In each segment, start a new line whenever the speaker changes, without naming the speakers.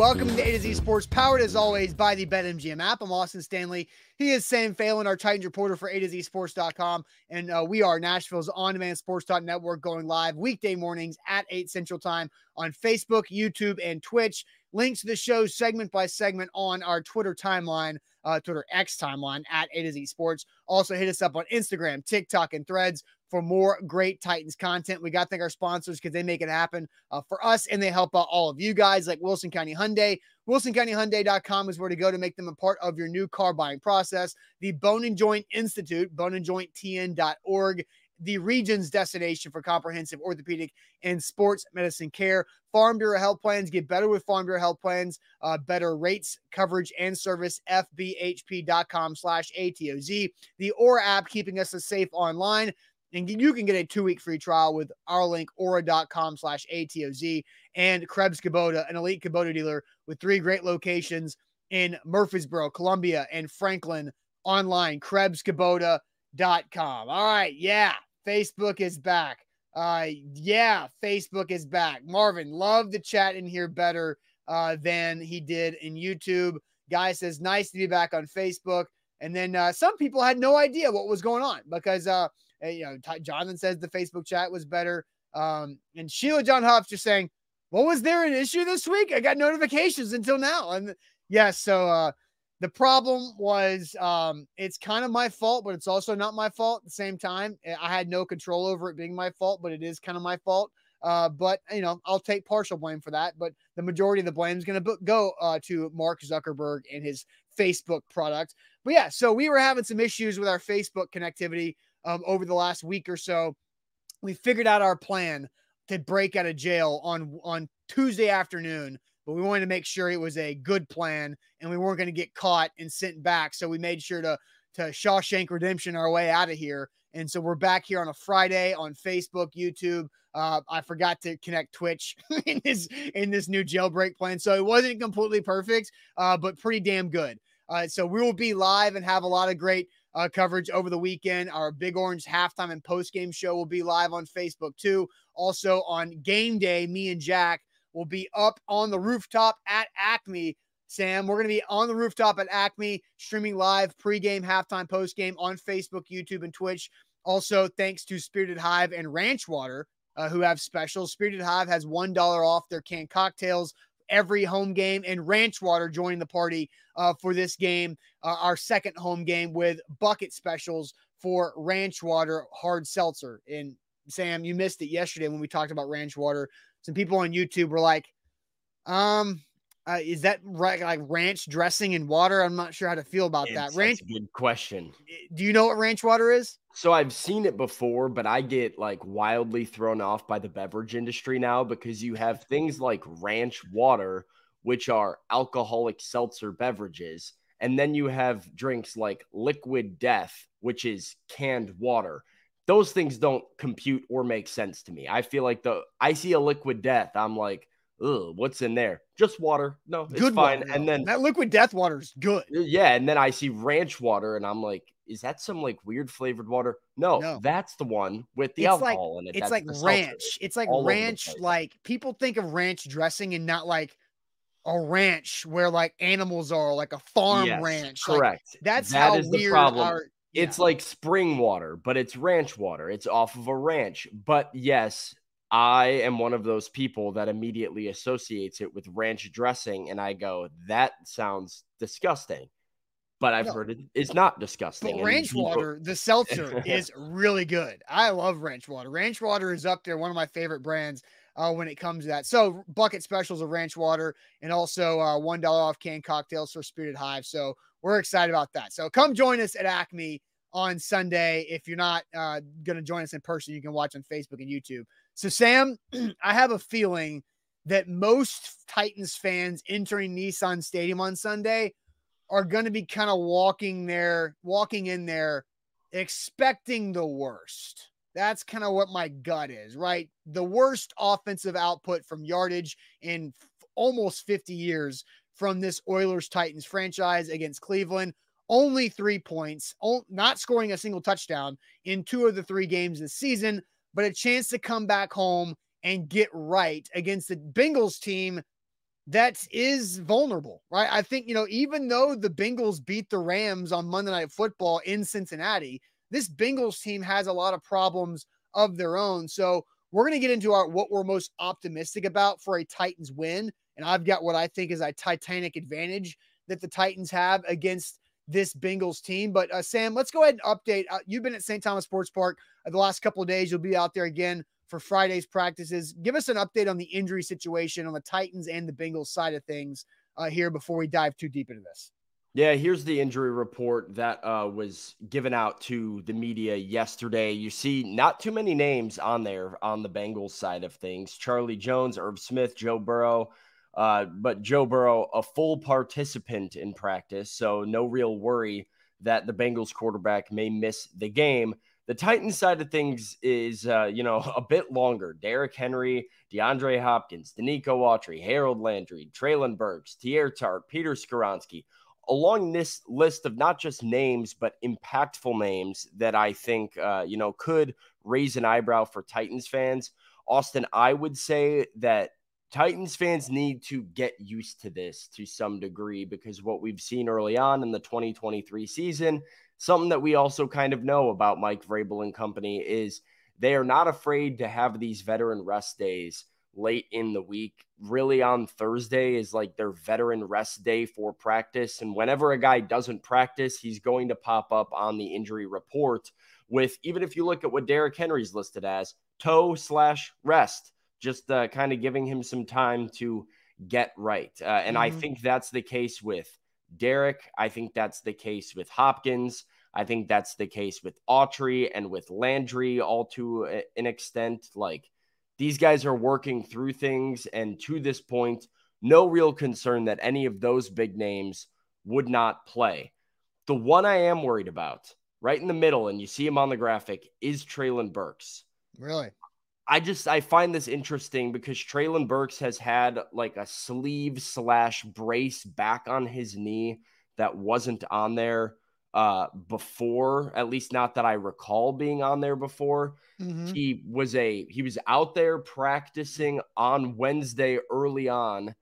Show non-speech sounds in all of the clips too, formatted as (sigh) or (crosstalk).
Welcome to A to Z Sports, powered as always by the BetMGM app. I'm Austin Stanley. He is Sam Phelan, our Titans reporter for A to Z Sports.com. And uh, we are Nashville's on demand sports network going live weekday mornings at 8 Central Time on Facebook, YouTube, and Twitch. Links to the show segment by segment on our Twitter timeline, uh, Twitter X timeline at A to Z Sports. Also, hit us up on Instagram, TikTok, and threads for more great Titans content. We got to thank our sponsors because they make it happen uh, for us and they help out all of you guys like Wilson County Hyundai. WilsonCountyHyundai.com is where to go to make them a part of your new car buying process. The Bone and Joint Institute, boneandjointtn.org, the region's destination for comprehensive orthopedic and sports medicine care. Farm Bureau health plans get better with Farm Bureau health plans, uh, better rates, coverage, and service. FBHP.com slash ATOZ. The Aura app keeping us safe online. And you can get a two week free trial with our link, aura.com slash ATOZ and Krebs Kubota, an elite Kubota dealer with three great locations in Murfreesboro, Columbia, and Franklin online, KrebsKubota.com. All right. Yeah. Facebook is back. Uh, yeah. Facebook is back. Marvin, love the chat in here better uh, than he did in YouTube. Guy says, nice to be back on Facebook. And then uh, some people had no idea what was going on because, uh, you know, Jonathan says the Facebook chat was better. Um, and Sheila John Huff just saying, what was there an issue this week? I got notifications until now. And yes, yeah, so uh, the problem was um, it's kind of my fault, but it's also not my fault at the same time. I had no control over it being my fault, but it is kind of my fault. Uh, but you know, I'll take partial blame for that. But the majority of the blame is going to go uh, to Mark Zuckerberg and his Facebook product. But yeah, so we were having some issues with our Facebook connectivity um, over the last week or so. We figured out our plan to break out of jail on on Tuesday afternoon, but we wanted to make sure it was a good plan and we weren't going to get caught and sent back. So we made sure to to Shawshank Redemption our way out of here. And so we're back here on a Friday on Facebook, YouTube. Uh, I forgot to connect Twitch (laughs) in this in this new jailbreak plan, so it wasn't completely perfect, uh, but pretty damn good. Uh, so we will be live and have a lot of great uh, coverage over the weekend. Our Big Orange halftime and post game show will be live on Facebook too. Also on game day, me and Jack will be up on the rooftop at Acme. Sam, we're going to be on the rooftop at Acme, streaming live pregame, halftime, postgame on Facebook, YouTube, and Twitch. Also, thanks to Spirited Hive and Ranch Water, uh, who have specials. Spirited Hive has $1 off their canned cocktails every home game, and Ranch Water joining the party uh, for this game, uh, our second home game with bucket specials for Ranch Water hard seltzer. And Sam, you missed it yesterday when we talked about Ranch Water. Some people on YouTube were like, um, uh, is that right, like ranch dressing and water? I'm not sure how to feel about it's, that. Ranch,
good question.
Do you know what ranch water is?
So I've seen it before, but I get like wildly thrown off by the beverage industry now because you have things like ranch water, which are alcoholic seltzer beverages, and then you have drinks like liquid death, which is canned water. Those things don't compute or make sense to me. I feel like the I see a liquid death, I'm like, ugh, what's in there? Just water. No, it's good fine. Water,
and
then
that liquid death water is good.
Uh, yeah, and then I see ranch water, and I'm like, is that some like weird flavored water? No, no. that's the one with the
it's
alcohol
like,
in it.
It's
that's
like ranch. It's like ranch. Like people think of ranch dressing and not like a ranch where like animals are, like a farm yes, ranch.
Correct.
Like, that's that how is weird the problem. Our,
yeah. It's like spring water, but it's ranch water. It's off of a ranch. But yes, I am one of those people that immediately associates it with ranch dressing, and I go, that sounds disgusting. But I've no. heard it is not disgusting.
But ranch people... water, the seltzer, (laughs) is really good. I love ranch water. Ranch water is up there, one of my favorite brands uh, when it comes to that. So bucket specials of ranch water and also uh, one dollar off canned cocktails for Spirited Hive. So we're excited about that. So come join us at Acme on Sunday. If you're not uh, going to join us in person, you can watch on Facebook and YouTube. So, Sam, (clears throat) I have a feeling that most Titans fans entering Nissan Stadium on Sunday are going to be kind of walking there, walking in there, expecting the worst. That's kind of what my gut is, right? The worst offensive output from yardage in f- almost 50 years from this Oilers Titans franchise against Cleveland. Only three points, not scoring a single touchdown in two of the three games this season but a chance to come back home and get right against the Bengals team that is vulnerable, right? I think, you know, even though the Bengals beat the Rams on Monday Night Football in Cincinnati, this Bengals team has a lot of problems of their own. So we're going to get into our what we're most optimistic about for a Titans win. And I've got what I think is a titanic advantage that the Titans have against this Bengals team. But uh, Sam, let's go ahead and update. Uh, you've been at St. Thomas Sports Park the last couple of days. You'll be out there again for Friday's practices. Give us an update on the injury situation on the Titans and the Bengals side of things uh, here before we dive too deep into this.
Yeah, here's the injury report that uh, was given out to the media yesterday. You see, not too many names on there on the Bengals side of things. Charlie Jones, Irv Smith, Joe Burrow, uh, but Joe Burrow, a full participant in practice, so no real worry that the Bengals quarterback may miss the game. The Titans side of things is, uh, you know, (laughs) a bit longer. Derrick Henry, DeAndre Hopkins, Denico Autry, Harold Landry, Treylon Burks, Teair Tart, Peter Skoronski. Along this list of not just names, but impactful names that I think, uh, you know, could raise an eyebrow for Titans fans. Austin, I would say that Titans fans need to get used to this to some degree because what we've seen early on in the 2023 season, something that we also kind of know about Mike Vrabel and company is they are not afraid to have these veteran rest days late in the week. Really, on Thursday is like their veteran rest day for practice. And whenever a guy doesn't practice, he's going to pop up on the injury report with, even if you look at what Derrick Henry's listed as, toe slash rest just uh, kind of giving him some time to get right. Uh, and mm-hmm. I think that's the case with Derrick. I think that's the case with Hopkins. I think that's the case with Autry and with Landry, all to an extent. Like these guys are working through things. And to this point, no real concern that any of those big names would not play. The one I am worried about, right in the middle, and you see him on the graphic, is Treylon Burks.
Really?
I just I find this interesting because Treylon Burks has had like a sleeve slash brace back on his knee that wasn't on there uh before at least not that I recall being on there before. Mm-hmm. He was a he was out there practicing on Wednesday early on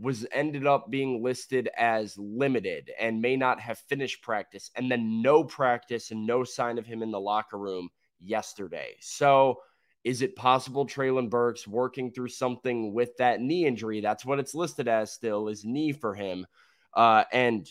was ended up being listed as limited and may not have finished practice and then no practice and no sign of him in the locker room yesterday. So is it possible Treylon Burks working through something with that knee injury? That's what it's listed as still is knee for him. Uh, and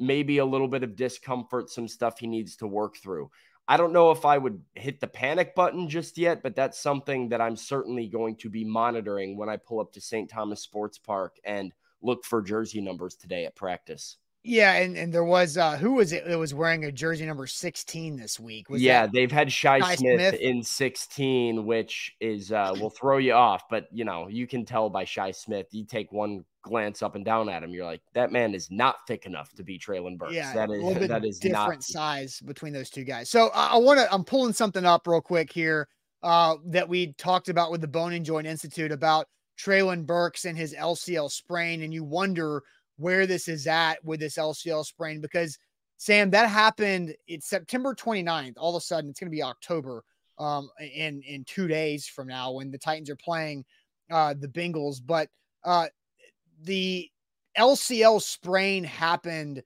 maybe a little bit of discomfort, some stuff he needs to work through. I don't know if I would hit the panic button just yet, but that's something that I'm certainly going to be monitoring when I pull up to St. Thomas Sports Park and look for jersey numbers today at practice.
Yeah, and, and there was uh who was it that was wearing a jersey number 16 this week? Was
yeah, they've had Shi Smith, Smith, in 16, which is uh will (laughs) throw you off, but you know, you can tell by Shi Smith. You take one glance up and down at him, you're like, that man is not thick enough to be Treylon Burks.
Yeah,
that
is that is different not... size between those two guys. So I want to I'm pulling something up real quick here uh that we talked about with the Bone and Joint Institute about Treylon Burks and his LCL sprain, and you wonder where this is at with this LCL sprain because Sam, that happened. It's September 29th. All of a sudden, it's going to be October um, in in two days from now when the Titans are playing uh, the Bengals. But uh, the LCL sprain happened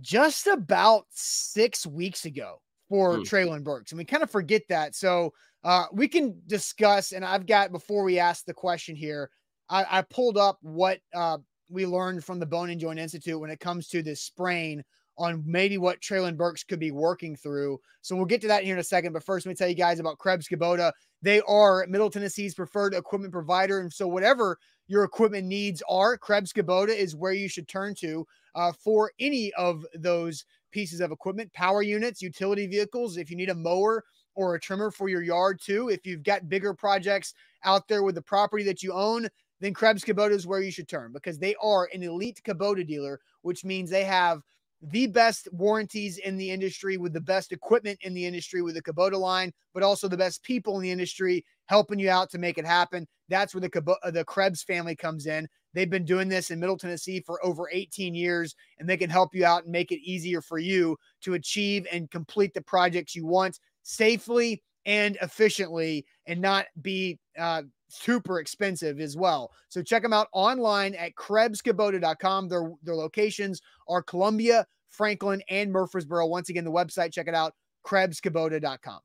just about six weeks ago for hmm. Treylon Burks, and we kind of forget that. So uh, we can discuss. And I've got before we ask the question here, I, I pulled up what uh, we learned from the Bone and Joint Institute when it comes to this sprain on maybe what Treylon Burks could be working through. So we'll get to that here in a second. But first, let me tell you guys about Krebs Kubota. They are Middle Tennessee's preferred equipment provider. And so, whatever your equipment needs are, Krebs Kubota is where you should turn to uh, for any of those pieces of equipment power units, utility vehicles. If you need a mower or a trimmer for your yard, too, if you've got bigger projects out there with the property that you own, then Krebs Kubota is where you should turn because they are an elite Kubota dealer, which means they have the best warranties in the industry with the best equipment in the industry with the Kubota line, but also the best people in the industry helping you out to make it happen. That's where the Kubota, the Krebs family comes in. They've been doing this in Middle Tennessee for over 18 years, and they can help you out and make it easier for you to achieve and complete the projects you want safely and efficiently and not be uh, super expensive as well. So check them out online at KrebsKubota.com. Their, their locations are Columbia, Franklin, and Murfreesboro. Once again, the website, check it out, KrebsKubota.com.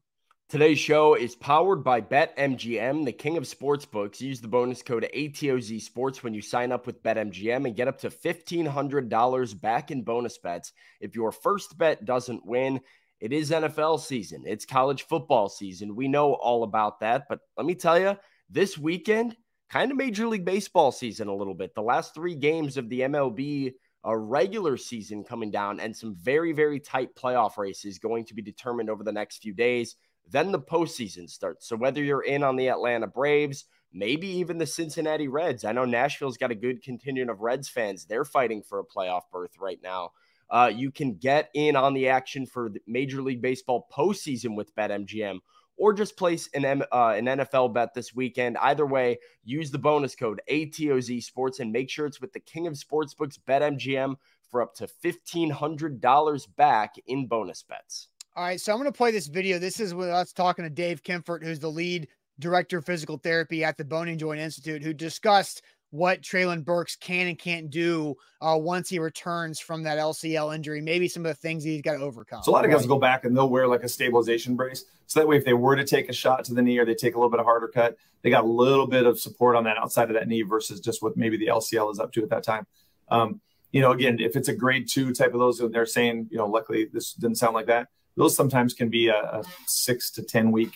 Today's show is powered by BetMGM, the king of sportsbooks. Use the bonus code ATOZ Sports when you sign up with BetMGM and get up to $1,500 back in bonus bets if your first bet doesn't win. It is NFL season, it's college football season. We know all about that. But let me tell you, this weekend, kind of Major League Baseball season a little bit. The last three games of the MLB a regular season coming down and some very, very tight playoff races going to be determined over the next few days. Then the postseason starts. So whether you're in on the Atlanta Braves, maybe even the Cincinnati Reds, I know Nashville's got a good contingent of Reds fans. They're fighting for a playoff berth right now. Uh, you can get in on the action for the Major League Baseball postseason with BetMGM or just place an, M, uh, an NFL bet this weekend. Either way, use the bonus code ATOZ Sports and make sure it's with the king of sportsbooks, BetMGM, for up to $1,500 back in bonus bets.
All right, so I'm going to play this video. This is with us talking to Dave Kempfert, who's the lead director of physical therapy at the Bone and Joint Institute, who discussed what Treylon Burks can and can't do uh, once he returns from that LCL injury. Maybe some of the things he's got to overcome.
So a lot of guys go back and they'll wear like a stabilization brace. So that way, if they were to take a shot to the knee or they take a little bit of harder cut, they got a little bit of support on that outside of that knee versus just what maybe the LCL is up to at that time. Um, you know, again, if it's a grade two type of those, they're saying, you know, luckily this didn't sound like that those sometimes can be a, a six to ten week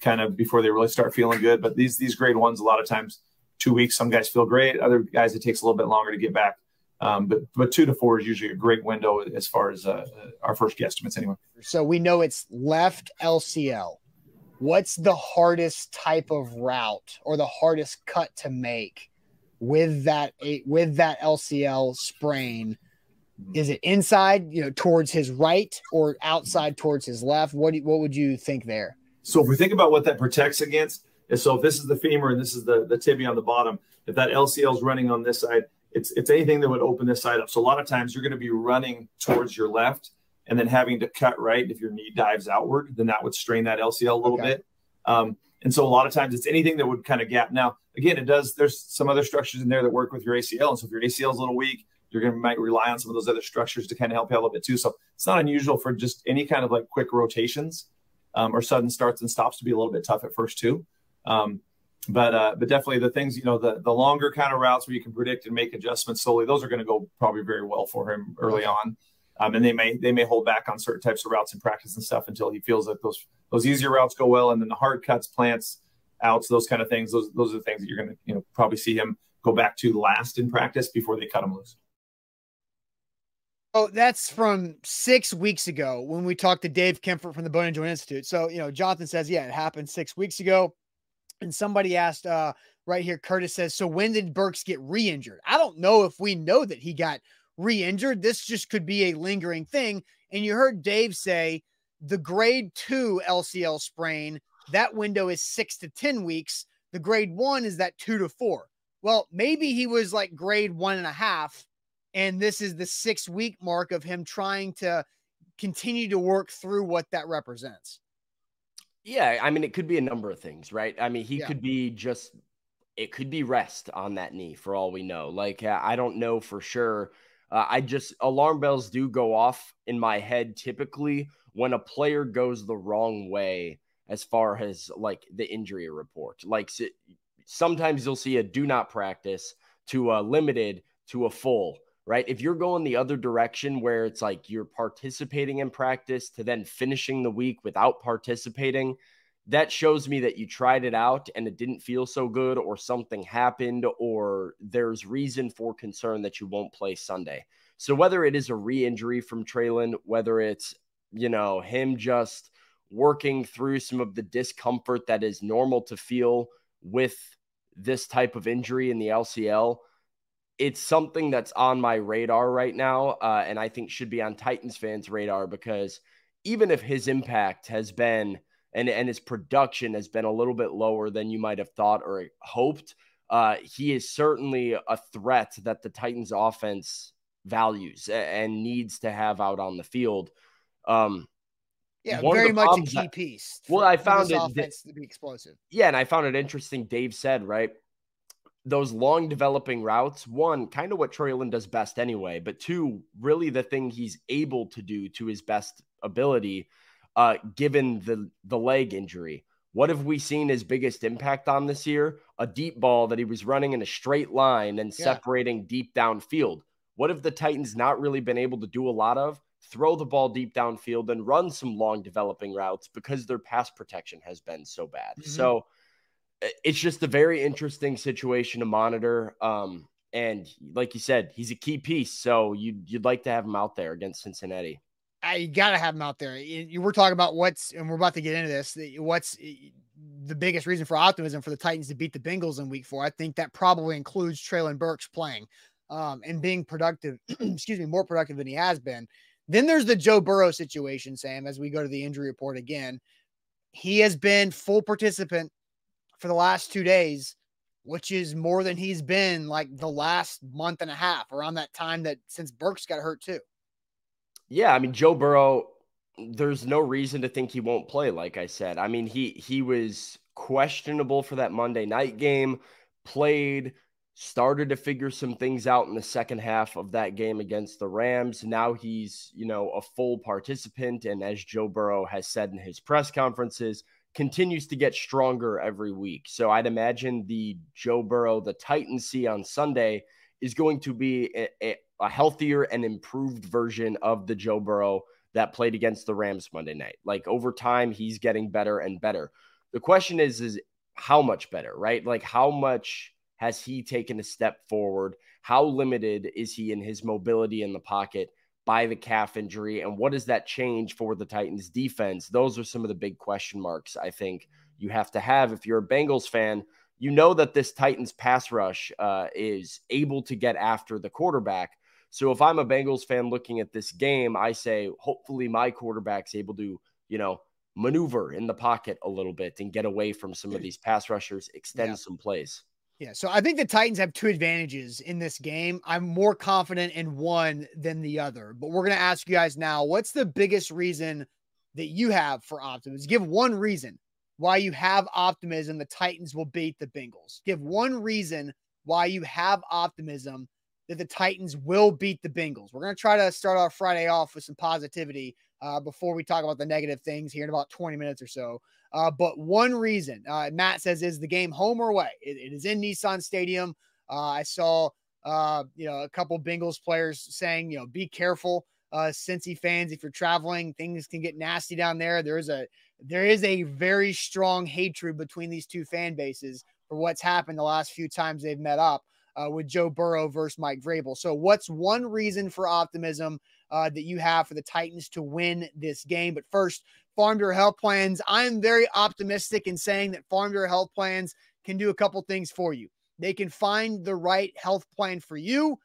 kind of before they really start feeling good. But these these grade ones, a lot of times two weeks. Some guys feel great. Other guys, it takes a little bit longer to get back. Um, but but two to four is usually a great window as far as uh, our first guesstimates anyway.
So we know it's left LCL. What's the hardest type of route or the hardest cut to make with that with that LCL sprain? is it inside, you know, towards his right or outside towards his left? What do, what would you think there?
So if we think about what that protects against, is so if this is the femur and this is the, the tibia on the bottom, if that LCL is running on this side, it's it's anything that would open this side up. So a lot of times you're going to be running towards your left and then having to cut right. If your knee dives outward, then that would strain that LCL a little okay. bit. Um, and so a lot of times it's anything that would kind of gap. Now, again, it does. There's some other structures in there that work with your ACL, and so if your ACL is a little weak, you're going to might rely on some of those other structures to kind of help you out a little bit too. So it's not unusual for just any kind of like quick rotations um, or sudden starts and stops to be a little bit tough at first too. Um, but uh, but definitely the things you know the the longer kind of routes where you can predict and make adjustments slowly, those are going to go probably very well for him early on. Um, and they may they may hold back on certain types of routes in practice and stuff until he feels like those those easier routes go well, and then the hard cuts, plants, outs, those kind of things. Those those are the things that you're going to you know probably see him go back to last in practice before they cut him loose.
Oh, that's from six weeks ago when we talked to Dave Kempfert from the Bone and Joint Institute. So, you know, Jonathan says, yeah, it happened six weeks ago. And somebody asked uh, right here, Curtis says, so when did Burks get re injured? I don't know if we know that he got re injured. This just could be a lingering thing. And you heard Dave say the grade two LCL sprain, that window is six to 10 weeks. The grade one is that two to four. Well, maybe he was like grade one and a half and this is the six week mark of him trying to continue to work through what that represents.
Yeah, I mean, it could be a number of things, right? I mean, he yeah. could be just, it could be rest on that knee for all we know. Like, uh, I don't know for sure. Uh, I just, alarm bells do go off in my head typically when a player goes the wrong way as far as like the injury report. Like, sometimes you'll see a do not practice to a limited to a full right? If you're going the other direction where it's like you're participating in practice to then finishing the week without participating, that shows me that you tried it out and it didn't feel so good or something happened or there's reason for concern that you won't play Sunday. So whether it is a re-injury from Treylon, whether it's, you know, him just working through some of the discomfort that is normal to feel with this type of injury in the LCL, it's something that's on my radar right now, uh, and I think should be on Titans fans' radar because even if his impact has been and and his production has been a little bit lower than you might have thought or hoped, uh, he is certainly a threat that the Titans' offense values and needs to have out on the field. Um,
Yeah, very much a key that, piece.
well, I found it
offense to be explosive.
Yeah, and I found it interesting. Dave said right those long developing routes, one, kind of what Treylon does best anyway, but two, really the thing he's able to do to his best ability, uh, given the the leg injury. What have we seen his biggest impact on this year? A deep ball that he was running in a straight line and yeah. separating deep downfield. What have the Titans not really been able to do a lot of? Throw the ball deep downfield and run some long developing routes because their pass protection has been so bad. Mm-hmm. So it's just a very interesting situation to monitor. Um, and like you said, he's a key piece. So you'd, you'd like to have him out there against Cincinnati.
I, you got to have him out there. You, we're talking about what's, and we're about to get into this. What's the biggest reason for optimism for the Titans to beat the Bengals in week four? I think that probably includes Treylon Burks playing um, and being productive, (clears throat) excuse me, more productive than he has been. Then there's the Joe Burrow situation, Sam, as we go to the injury report again. He has been full participant for the last two days, which is more than he's been like the last month and a half around that time that since Burks got hurt too.
Yeah, I mean Joe Burrow, there's no reason to think he won't play. Like I said, I mean he he was questionable for that Monday night game, played, started to figure some things out in the second half of that game against the Rams. Now he's you know a full participant, and as Joe Burrow has said in his press conferences continues to get stronger every week. So I'd imagine the Joe Burrow, the Titans see on Sunday is going to be a, a, a, healthier and improved version of the Joe Burrow that played against the Rams Monday night. Like over time, he's getting better and better. The question is, is how much better, right? Like how much has he taken a step forward? How limited is he in his mobility in the pocket? By the calf injury and what does that change for the Titans defense? Those are some of the big question marks I think you have to have if you're a Bengals fan. You know that this Titans pass rush uh, is able to get after the quarterback. So if I'm a Bengals fan looking at this game, I say hopefully my quarterback's able to, you know, maneuver in the pocket a little bit and get away from some of these pass rushers, extend yeah. some plays.
Yeah, so I think the Titans have two advantages in this game. I'm more confident in one than the other. But we're going to ask you guys now what's the biggest reason that you have for optimism? Give one reason why you have optimism the Titans will beat the Bengals. Give one reason why you have optimism that the Titans will beat the Bengals. We're going to try to start our Friday off with some positivity uh, before we talk about the negative things here in about 20 minutes or so. Uh, but one reason, uh, Matt says, is the game home or away? it, it is in Nissan Stadium. Uh, I saw, uh, you know, a couple Bengals players saying, you know, be careful, uh, Cincy fans, if you're traveling, things can get nasty down there. There is a there is a very strong hatred between these two fan bases for what's happened the last few times they've met up uh, with Joe Burrow versus Mike Vrabel. So, what's one reason for optimism uh, that you have for the Titans to win this game? But first, Farm Bureau Health Plans. I'm very optimistic in saying that Farm Bureau Health Plans can do a couple things for you. They can find the right health plan for you,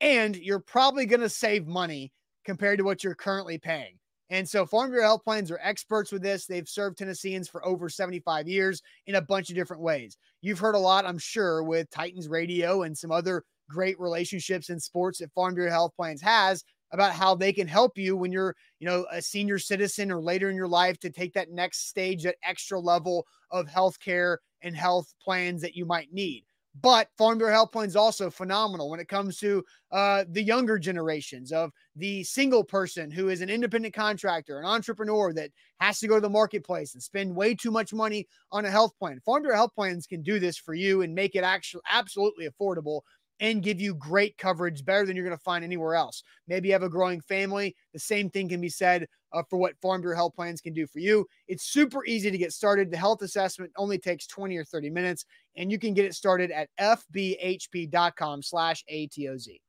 and you're probably going to save money compared to what you're currently paying. And so Farm Bureau Health Plans are experts with this. They've served Tennesseans for over 75 years in a bunch of different ways. You've heard a lot, I'm sure, with Titans Radio and some other great relationships in sports that Farm Bureau Health Plans has about how they can help you when you're, you know, a senior citizen or later in your life to take that next stage, that extra level of healthcare and health plans that you might need. But Farm Bureau Health Plan is also phenomenal when it comes to uh, the younger generations of the single person who is an independent contractor, an entrepreneur that has to go to the marketplace and spend way too much money on a health plan. Farm Bureau Health Plans can do this for you and make it actually absolutely affordable and give you great coverage better than you're going to find anywhere else. Maybe you have a growing family. The same thing can be said uh, for what Farm Bureau Health Plans can do for you. It's super easy to get started. The health assessment only takes 20 or 30 minutes, and you can get it started at fbhp.com slash ATOZ.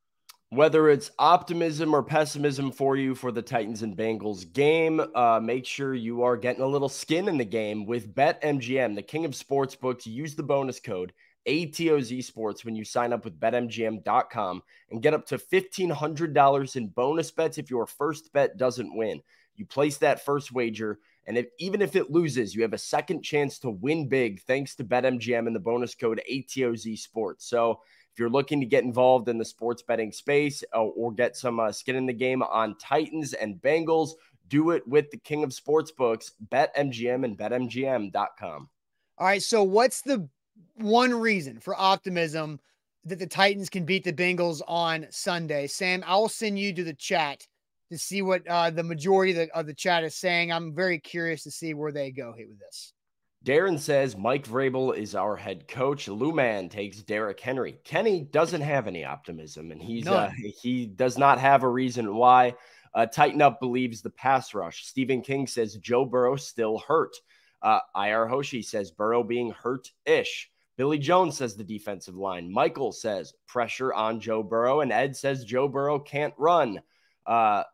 Whether it's optimism or pessimism for you for the Titans and Bengals game, uh, make sure you are getting a little skin in the game with BetMGM, the king of sportsbooks. Use the bonus code ATOZ Sports when you sign up with betmgm.com and get up to $1,500 in bonus bets if your first bet doesn't win. You place that first wager, and if, even if it loses, you have a second chance to win big thanks to BetMGM and the bonus code ATOZ Sports. So if you're looking to get involved in the sports betting space uh, or get some uh, skin in the game on Titans and Bengals, do it with the king of sportsbooks, BetMGM and BetMGM.com.
All right. So, what's the one reason for optimism that the Titans can beat the Bengals on Sunday? Sam, I'll send you to the chat to see what uh, the majority of the, of the chat is saying. I'm very curious to see where they go here with this.
Darren says Mike Vrabel is our head coach. Luman takes Derrick Henry. Kenny doesn't have any optimism, and he's uh, he does not have a reason why. Uh, Tighten up believes the pass rush. Stephen King says Joe Burrow still hurt. Uh, Ir Hoshi says Burrow being hurt ish. Billy Jones says the defensive line. Michael says pressure on Joe Burrow, and Ed says Joe Burrow can't run. Uh,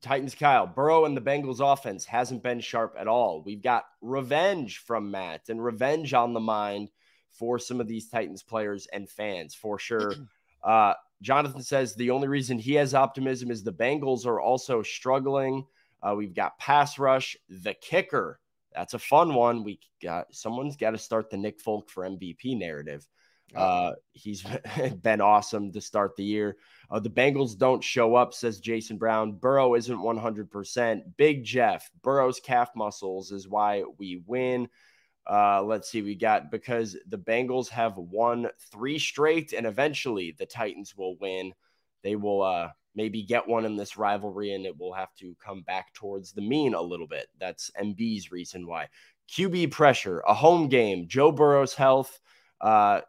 Titans Kyle, Burrow and the Bengals offense hasn't been sharp at all. We've got revenge from Matt and revenge on the mind for some of these Titans players and fans for sure. (clears throat) Uh, Jonathan says the only reason he has optimism is the Bengals are also struggling. Uh, we've got pass rush, the kicker. That's a fun one. We got someone's got to start the Nick Folk for MVP narrative. Uh, he's (laughs) been awesome to start the year. Uh, the Bengals don't show up, says Jason Brown. Burrow isn't 100%. Big Jeff, Burrow's calf muscles is why we win. Uh, let's see, we got because the Bengals have won three straight, and eventually the Titans will win. They will uh, maybe get one in this rivalry, and it will have to come back towards the mean a little bit. That's MB's reason why. QB pressure, a home game, Joe Burrow's health. Uh,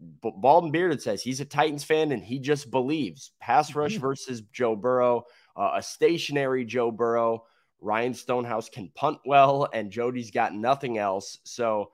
Bald and Bearded says he's a Titans fan and he just believes pass rush mm-hmm. versus Joe Burrow, uh, a stationary Joe Burrow. Ryan Stonehouse can punt well, and Jody's got nothing else. So,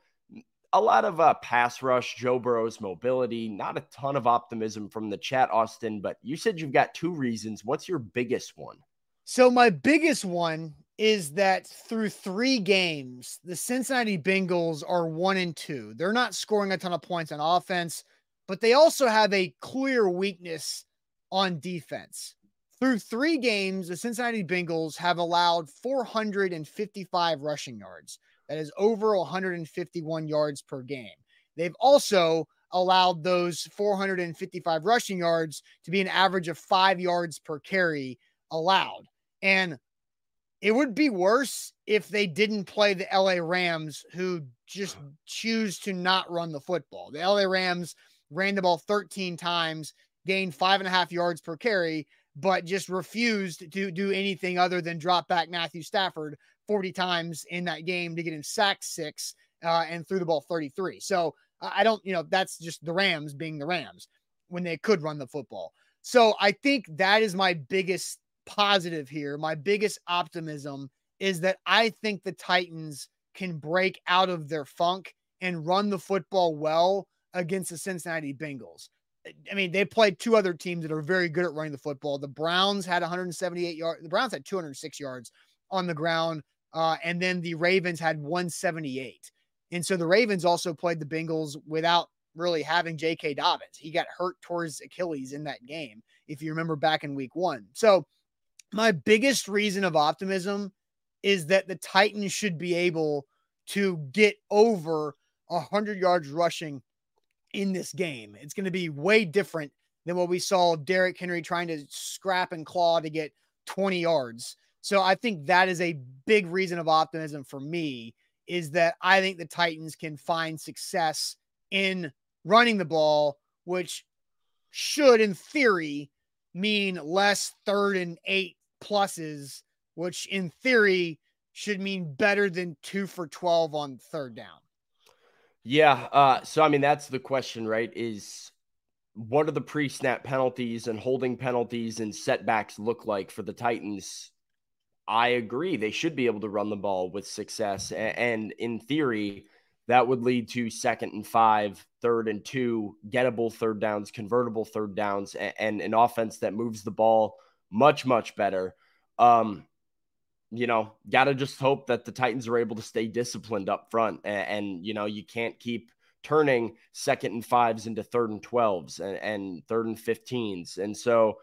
a lot of uh, pass rush, Joe Burrow's mobility, not a ton of optimism from the chat, Austin. But you said you've got two reasons. What's your biggest one?
So, my biggest one is that through three games, the Cincinnati Bengals are one and two. They're not scoring a ton of points on offense, but they also have a clear weakness on defense. Through three games, the Cincinnati Bengals have allowed 455 rushing yards. That is over 151 yards per game. They've also allowed those 455 rushing yards to be an average of five yards per carry allowed. And it would be worse if they didn't play the LA Rams, who just choose to not run the football. The LA Rams ran the ball 13 times, gained five and a half yards per carry, but just refused to do anything other than drop back Matthew Stafford 40 times in that game to get him sacked six uh, and threw the ball 33. So I don't, you know, that's just the Rams being the Rams when they could run the football. So I think that is my biggest positive here, my biggest optimism is that I think the Titans can break out of their funk and run the football well against the Cincinnati Bengals. I mean, they played two other teams that are very good at running the football. The Browns had 178 yards. The Browns had 206 yards on the ground, uh, and then the Ravens had 178. And so the Ravens also played the Bengals without really having J.K. Dobbins. He got hurt towards Achilles in that game, if you remember back in Week One. So my biggest reason of optimism is that the Titans should be able to get over 100 yards rushing in this game. It's going to be way different than what we saw Derrick Henry trying to scrap and claw to get 20 yards. So I think that is a big reason of optimism for me is that I think the Titans can find success in running the ball, which should, in theory, mean less third and eight pluses, which in theory should mean better than two for 12 on third down.
Yeah. Uh, so, I mean, that's the question, right? Is what are the pre snap penalties and holding penalties and setbacks look like for the Titans? I agree. They should be able to run the ball with success. And in theory, that would lead to second and five, third and two, gettable third downs, convertible third downs, and an offense that moves the ball much, much better. Um, you know, got to just hope that the Titans are able to stay disciplined up front. And, and, you know, you can't keep turning second and fives into third and 12s and, and third and 15s. And so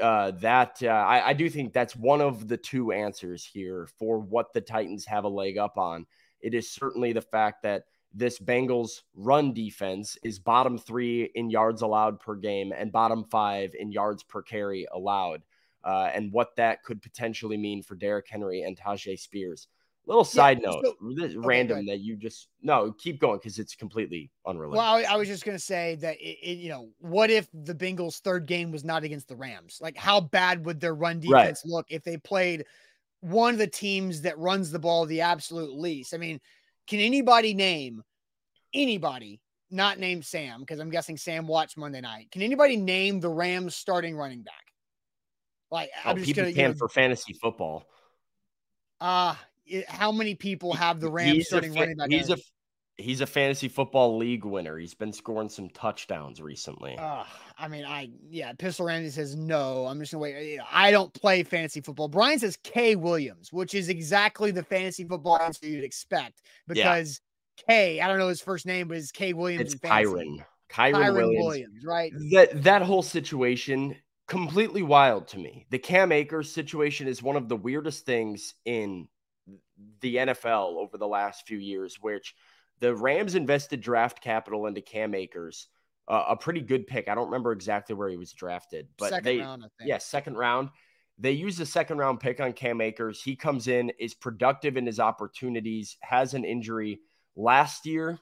uh, that uh, I, I do think that's one of the two answers here for what the Titans have a leg up on. It is certainly the fact that this Bengals run defense is bottom three in yards allowed per game and bottom five in yards per carry allowed. uh, and what that could potentially mean for Derrick Henry and Tyjae Spears. Little side yeah, note, so, okay, random that you just no keep going because it's completely unrelated.
Well, I, I, was just gonna say that it, it, you know, what if the Bengals' third game was not against the Rams? Like, how bad would their run defense right. look if they played one of the teams that runs the ball the absolute least? I mean, can anybody name anybody not named Sam because I'm guessing Sam watched Monday night? Can anybody name the Rams starting running back?
Like, oh, I'm just gonna, can you know, for fantasy football.
Uh how many people have the Rams he's starting fa- running back?
He's a he's a fantasy football league winner. He's been scoring some touchdowns recently.
Uh, I mean, I yeah, Pistol Randy says no. I'm just gonna wait. I don't play fantasy football. Brian says K Williams, which is exactly the fantasy football answer you'd expect because yeah. K, I don't know his first name, but it's K Williams.
It's Kyren. Kyren, Kyren Williams. Williams,
right?
That that whole situation completely wild to me. The Cam Akers situation is one of the weirdest things in the NFL over the last few years, which the Rams invested draft capital into Cam Akers, uh, a pretty good pick. I don't remember exactly where he was drafted, but second they, round, yeah, second round. They used a second round pick on Cam Akers. He comes in, is productive in his opportunities, has an injury last year.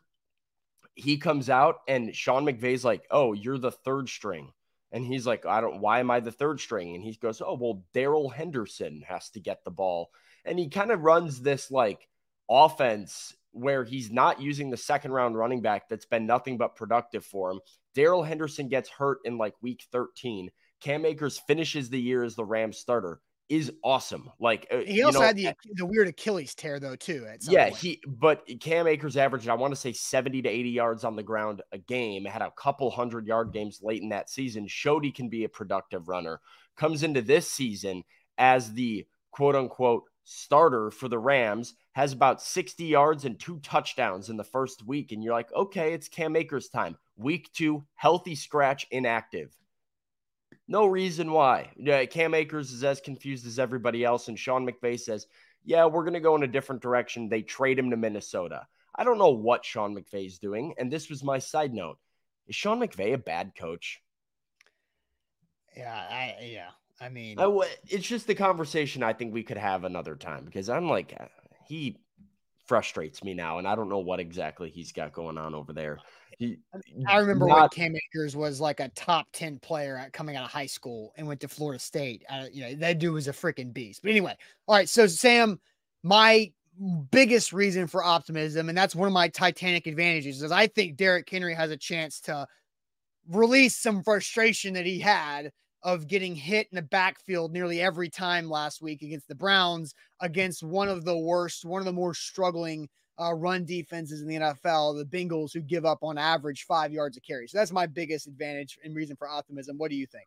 He comes out and Sean McVay's like, "Oh, you're the third string." And he's like, I don't, why am I the third string? And he goes, Oh, well, Darrell Henderson has to get the ball. And he kind of runs this like offense where he's not using the second round running back that's been nothing but productive for him. Darrell Henderson gets hurt in like week 13. Cam Akers finishes the year as the Rams starter is awesome. Like
uh, he also know, had the the weird Achilles tear though too.
yeah, point. he but Cam Akers averaged I want to say seventy to eighty yards on the ground a game. Had a couple hundred yard games late in that season. Showed he can be a productive runner. Comes into this season as the quote unquote starter for the Rams. Has about sixty yards and two touchdowns in the first week, and you're like, okay, it's Cam Akers time. Week two, healthy scratch, inactive no reason why. Yeah, Cam Akers is as confused as everybody else. And Sean McVay says, yeah, we're going to go in a different direction. They trade him to Minnesota. I don't know what Sean McVay is doing. And this was my side note. Is Sean McVay a bad coach?
Yeah, I yeah. I mean,
I, it's just the conversation I think we could have another time because I'm like, uh, he frustrates me now, and I don't know what exactly he's got going on over there. He,
I remember not, when Cam Akers was like a top 10 player at coming out of high school and went to Florida State. Uh, you know, that dude was a freaking beast. But anyway, all right. So, Sam, my biggest reason for optimism, and that's one of my Titanic advantages, is I think Derrick Henry has a chance to release some frustration that he had of getting hit in the backfield nearly every time last week against the Browns, against one of the worst, one of the more struggling uh, run defenses in the NFL, the Bengals, who give up on average five yards a carry. So that's my biggest advantage and reason for optimism. What do you think?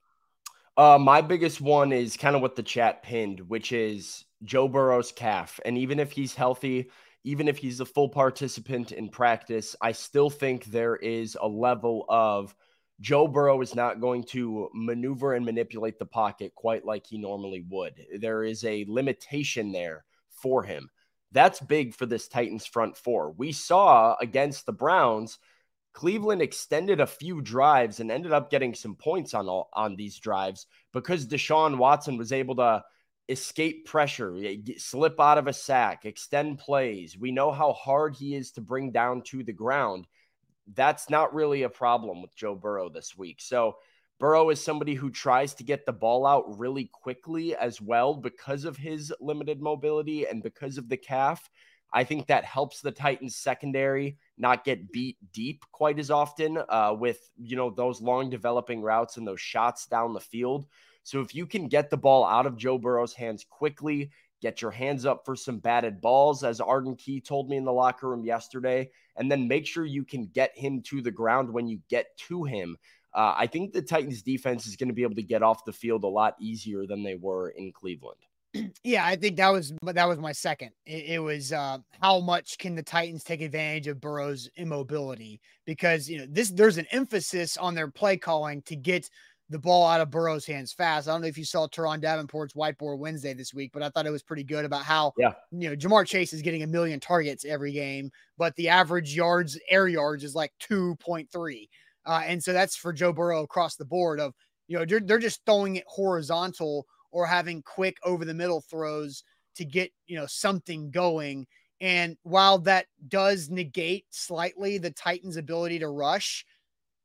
Uh, my biggest one is kind of what the chat pinned, which is Joe Burrow's calf. And even if he's healthy, even if he's a full participant in practice, I still think there is a level of Joe Burrow is not going to maneuver and manipulate the pocket quite like he normally would. There is a limitation there for him. That's big for this Titans front four. We saw against the Browns, Cleveland extended a few drives and ended up getting some points on all, on these drives because Deshaun Watson was able to escape pressure, slip out of a sack, extend plays. We know how hard he is to bring down to the ground. That's not really a problem with Joe Burrow this week. So Burrow is somebody who tries to get the ball out really quickly as well because of his limited mobility and because of the calf. I think that helps the Titans secondary not get beat deep quite as often uh, with you know those long developing routes and those shots down the field. So if you can get the ball out of Joe Burrow's hands quickly, get your hands up for some batted balls, as Arden Key told me in the locker room yesterday, and then make sure you can get him to the ground when you get to him. Uh, I think the Titans defense is going to be able to get off the field a lot easier than they were in Cleveland. (clears throat)
Yeah, I think that was that was my second. It, it was uh, how much can the Titans take advantage of Burrow's immobility because you know this there's an emphasis on their play calling to get the ball out of Burrow's hands fast. I don't know if you saw Turron Davenport's whiteboard Wednesday this week, but I thought it was pretty good about how
yeah.
you know Ja'Marr Chase is getting a million targets every game, but the average yards air yards is like two point three. Uh, and so that's for Joe Burrow across the board of, you know, they're, they're just throwing it horizontal or having quick over the middle throws to get, you know, something going. And while that does negate slightly the Titans' ability to rush,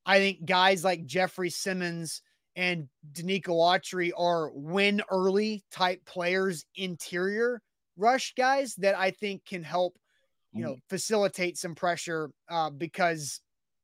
I think guys like Jeffrey Simmons and Denico Autry are win early type players, interior rush guys that I think can help, you know, mm. facilitate some pressure uh, because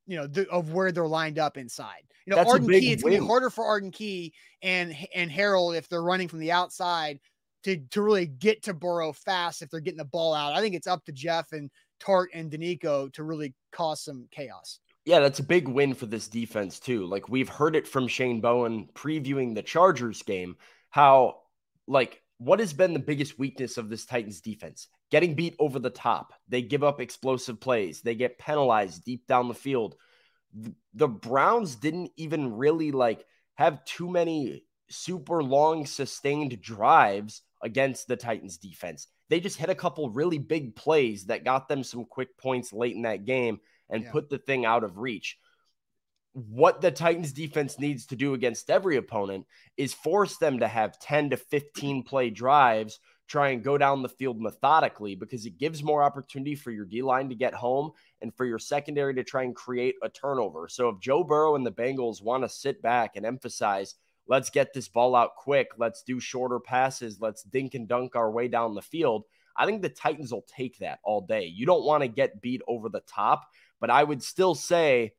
you know the, of where they're lined up inside. You know, That's Arden Key. It's gonna be harder for Arden Key and and Harold if they're running from the outside to to really get to Burrow fast if they're getting the ball out. I think it's up to Jeff and Tart and Denico to really cause some chaos.
Yeah, that's a big win for this defense too. Like we've heard it from Shane Bowen previewing the Chargers game, how like what has been the biggest weakness of this Titans defense? Getting beat over the top. They give up explosive plays. They get penalized deep down the field. The Browns didn't even really like have too many super long sustained drives against the Titans defense. They just hit a couple really big plays that got them some quick points late in that game and yeah. put the thing out of reach what the Titans defense needs to do against every opponent is force them to have 10 to 15 play drives, try and go down the field methodically because it gives more opportunity for your D line to get home and for your secondary to try and create a turnover. So if Joe Burrow and the Bengals want to sit back and emphasize, let's get this ball out quick, let's do shorter passes, let's dink and dunk our way down the field. I think the Titans will take that all day. You don't want to get beat over the top, but I would still say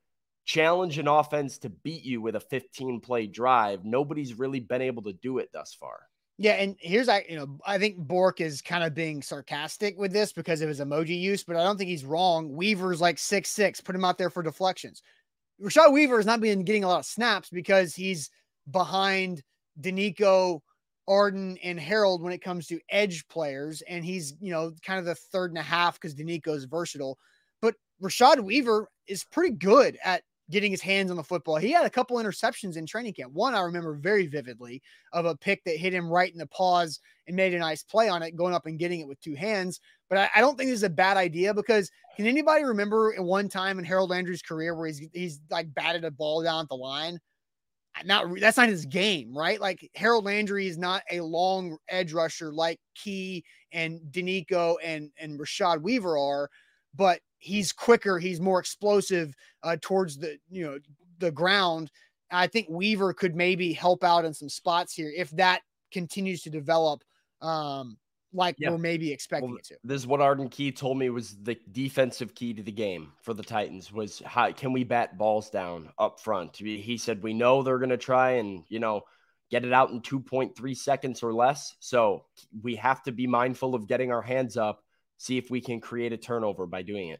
challenge an offense to beat you with a 15 play drive. Nobody's really been able to do it thus far.
Yeah, and here's I you know I think Bork is kind of being sarcastic with this because of his emoji use, but I don't think he's wrong. Weaver's like six six, put him out there for deflections. Rashad Weaver has not been getting a lot of snaps because he's behind Denico, Arden, and Harold when it comes to edge players, and he's you know kind of the third and a half because Denico is versatile. Rashad Weaver is pretty good at getting his hands on the football. He had a couple interceptions in training camp. One I remember very vividly of a pick that hit him right in the paws and made a nice play on it, going up and getting it with two hands. But I, I don't think this is a bad idea because can anybody remember at one time in Harold Landry's career where he's he's like batted a ball down at the line? Not that's not his game, right? Like Harold Landry is not a long edge rusher like Key and Denico and and Rashad Weaver are, but he's quicker, he's more explosive uh, towards the you know the ground. I think Weaver could maybe help out in some spots here if that continues to develop um, like we're maybe expecting well, it to.
This is what Arden Key told me was the defensive key to the game for the Titans was how can we bat balls down up front? He said we know they're going to try and you know get it out in 2.3 seconds or less. So we have to be mindful of getting our hands up, see if we can create a turnover by doing it.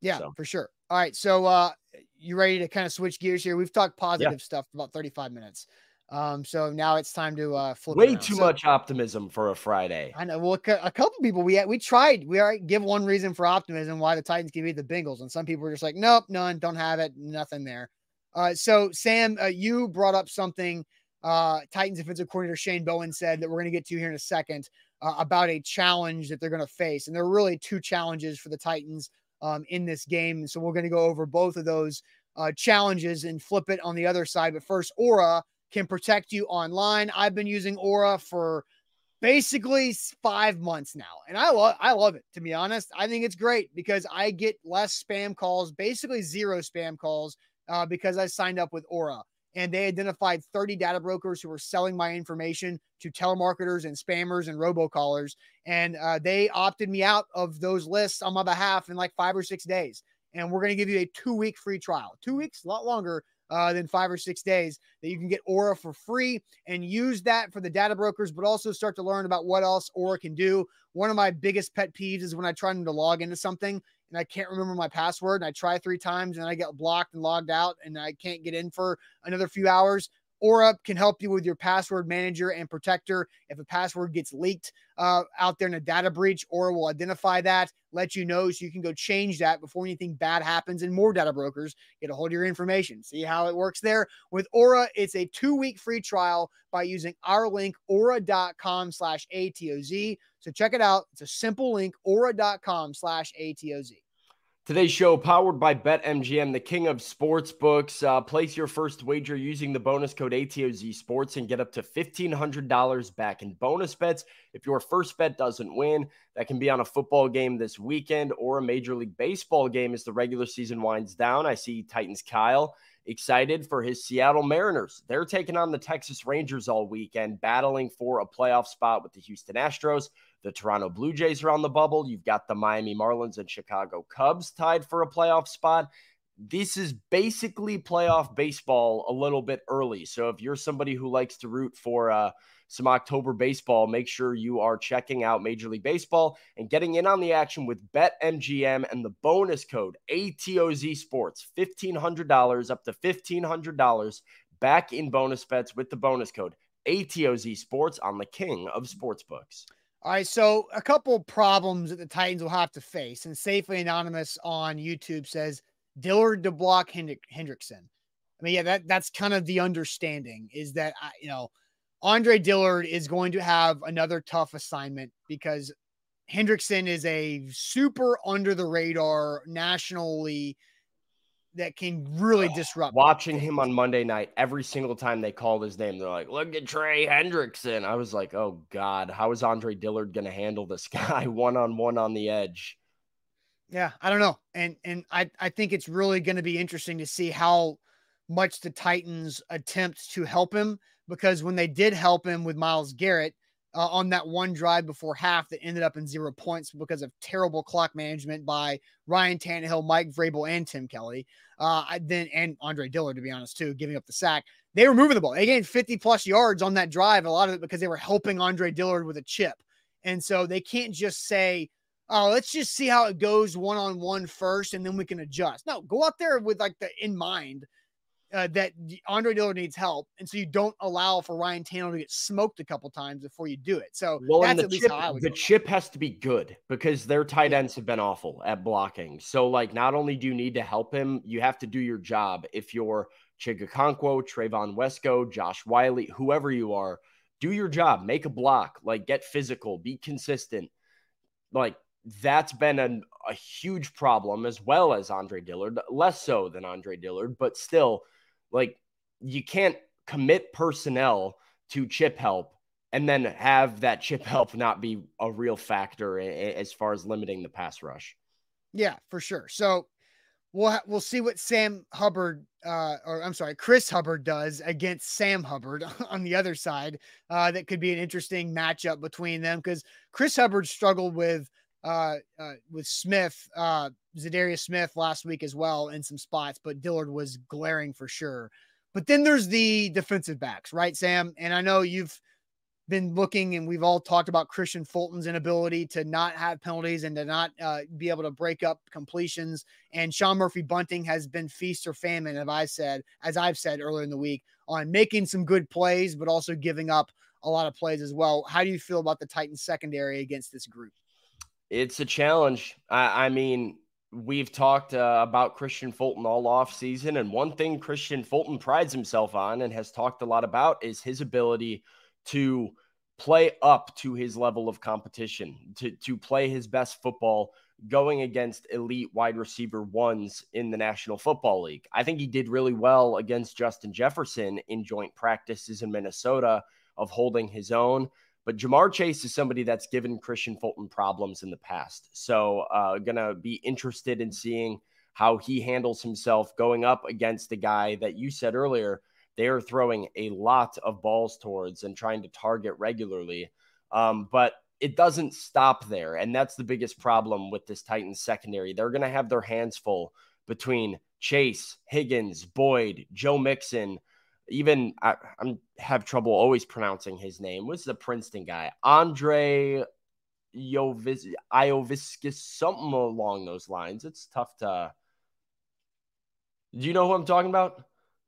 Yeah, so. for sure. All right. So uh you ready to kind of switch gears here? We've talked positive yeah. stuff for about 35 minutes. Um, so now it's time to uh flip
way too so, much optimism for a Friday.
I know. Well, a couple people we we tried. We give one reason for optimism why the Titans can beat the Bengals, and some people were just like, nope, none, don't have it, nothing there. Uh, so Sam, uh, you brought up something. Uh, Titans defensive coordinator Shane Bowen said that we're going to get to here in a second uh, about a challenge that they're going to face, and there are really two challenges for the Titans um, in this game. So we're going to go over both of those uh, challenges and flip it on the other side. But first, Aura can protect you online. I've been using Aura for basically five months now, and I love I love it. To be honest, I think it's great because I get less spam calls, basically zero spam calls, uh, because I signed up with Aura and they identified 30 data brokers who were selling my information to telemarketers and spammers and robocallers. And uh, they opted me out of those lists on my behalf in like five or six days. And we're going to give you a two week free trial. Two weeks, a lot longer uh, than five or six days that you can get Aura for free and use that for the data brokers, but also start to learn about what else Aura can do. One of my biggest pet peeves is when I try to log into something and I can't remember my password and I try three times and I get blocked and logged out and I can't get in for another few hours. Aura can help you with your password manager and protector. If a password gets leaked uh, out there in a data breach, Aura will identify that, let you know so you can go change that before anything bad happens and more data brokers get a hold of your information. See how it works there? With Aura, it's a two week free trial by using our link, aura.com slash ATOZ. So check it out. It's a simple link, aura.com slash ATOZ
Today's show powered by BetMGM, the king of sports books. Uh, place your first wager using the bonus code ATOZ Sports and get up to $1,500 back in bonus bets. If your first bet doesn't win, that can be on a football game this weekend or a Major League Baseball game as the regular season winds down. I see Titans Kyle excited for his Seattle Mariners. They're taking on the Texas Rangers all weekend, battling for a playoff spot with the Houston Astros. The Toronto Blue Jays are on the bubble. You've got the Miami Marlins and Chicago Cubs tied for a playoff spot. This is basically playoff baseball a little bit early. So if you're somebody who likes to root for uh, some October baseball, make sure you are checking out Major League Baseball and getting in on the action with BetMGM and the bonus code ATOZ Sports $1,500 up to $1,500 back in bonus bets with the bonus code ATOZ Sports on the king of sportsbooks.
All right, so a couple problems that the Titans will have to face, and Safely Anonymous on YouTube says Dillard to block Hendrick, Hendrickson. I mean, yeah, that that's kind of the understanding is that you know Andre Dillard is going to have another tough assignment because Hendrickson is a super under the radar nationally that can really disrupt.
Watching him on Monday night, every single time they called his name, they're like, "Look at Trey Hendrickson." I was like, "Oh God, how is Andre Dillard going to handle this (laughs) guy one on one on the edge?"
Yeah, I don't know, and and I I think it's really going to be interesting to see how much the Titans attempt to help him because when they did help him with Myles Garrett, uh, on that one drive before half that ended up in zero points because of terrible clock management by Ryan Tannehill, Mike Vrabel, and Tim Kelly. Uh, then and Andre Dillard, to be honest, too, giving up the sack. They were moving the ball. They gained 50 plus yards on that drive. A lot of it because they were helping Andre Dillard with a chip. And so they can't just say, oh, let's just see how it goes one on one first and then we can adjust. No, go out there with like the in mind uh, that Andre Dillard needs help, and so you don't allow for Ryan Tannehill to get smoked a couple times before you do it. So well, that's at least
chip,
how I would.
The chip has to be good because their tight ends have been awful at blocking. So like, not only do you need to help him, you have to do your job. If you're Chig Okonkwo, Trevon Wesco, Josh Whyle, whoever you are, do your job. Make a block. Like get physical. Be consistent. Like that's been an, a huge problem as well as Andre Dillard, less so than Andre Dillard, but still like you can't commit personnel to chip help and then have that chip help not be a real factor as far as limiting the pass rush.
Yeah, for sure. So we'll ha- we'll see what Sam Hubbard uh, or I'm sorry, Chris Hubbard does against Sam Hubbard (laughs) on the other side. Uh, that could be an interesting matchup between them because Chris Hubbard struggled with uh, uh, with Smith, uh, Za'Darius Smith last week as well in some spots, but Dillard was glaring for sure. But then there's the defensive backs, right, Sam? And I know you've been looking and we've all talked about Kristian Fulton's inability to not have penalties and to not uh, be able to break up completions. And Sean Murphy Bunting has been feast or famine, as I said, as I've said earlier in the week, on making some good plays, but also giving up a lot of plays as well. How do you feel about the Titans secondary against this group?
It's a challenge. I, I mean, we've talked uh, about Kristian Fulton all off season, and one thing Kristian Fulton prides himself on and has talked a lot about is his ability to play up to his level of competition, to to play his best football going against elite wide receiver ones in the National Football League. I think he did really well against Justin Jefferson in joint practices in Minnesota of holding his own. But Ja'Marr Chase is somebody that's given Kristian Fulton problems in the past. So, uh, gonna be interested in seeing how he handles himself going up against a guy that you said earlier they are throwing a lot of balls towards and trying to target regularly. Um, but it doesn't stop there. And that's the biggest problem with this Titans secondary. They're going to have their hands full between Chase, Higgins, Boyd, Joe Mixon, even I am have trouble always pronouncing his name. What's the Princeton guy? Andre Iovis Ioviscus, something along those lines. It's tough to. Do you know who I'm talking about?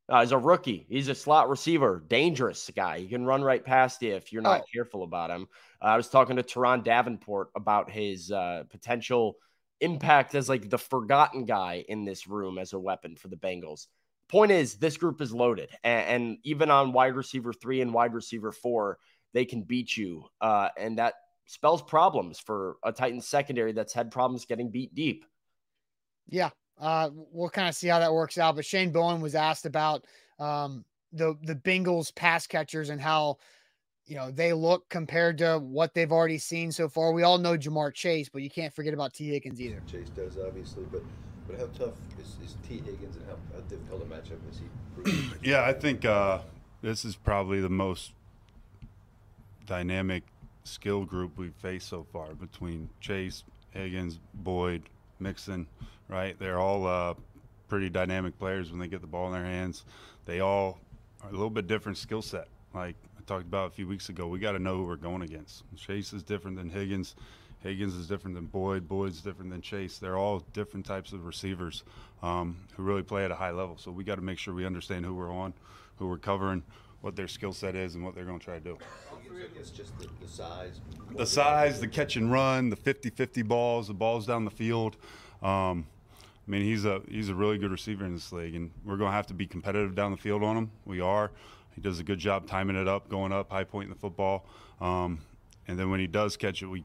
Uh, he's a rookie. He's a slot receiver, dangerous guy. He can run right past you if you're not oh. careful about him. Uh, I was talking to Turron Davenport about his uh, potential impact as like the forgotten guy in this room as a weapon for the Bengals point is, this group is loaded, and, and, even on wide receiver three and wide receiver four, they can beat you, uh, and that spells problems for a Titans secondary that's had problems getting beat deep.
Yeah, uh, we'll kind of see how that works out. But Shane Bowen was asked about um, the the Bengals pass catchers and how you know they look compared to what they've already seen so far. We all know Ja'Marr Chase, but you can't forget about Tee Higgins either.
Chase does obviously, but but how tough is, is Tee Higgins and how, how difficult a matchup is he? (clears throat)
yeah, I think uh, this is probably the most dynamic skill group we've faced so far between Chase, Higgins, Boyd, Mixon. Right, they're all uh, pretty dynamic players when they get the ball in their hands. They all are a little bit different skill set. Like I talked about a few weeks ago, we got to know who we're going against. Chase is different than Higgins. Higgins is different than Boyd. Boyd's different than Chase. They're all different types of receivers um, who really play at a high level. So we got to make sure we understand who we're on, who we're covering, what their skill set is, and what they're going to try to do.
It's just the, the size.
The size, the catch and run, the 50-50 balls, the balls down the field. Um, I mean, he's a he's a really good receiver in this league, and we're going to have to be competitive down the field on him. We are. He does a good job timing it up, going up, high point in the football. Um, and then when he does catch it, we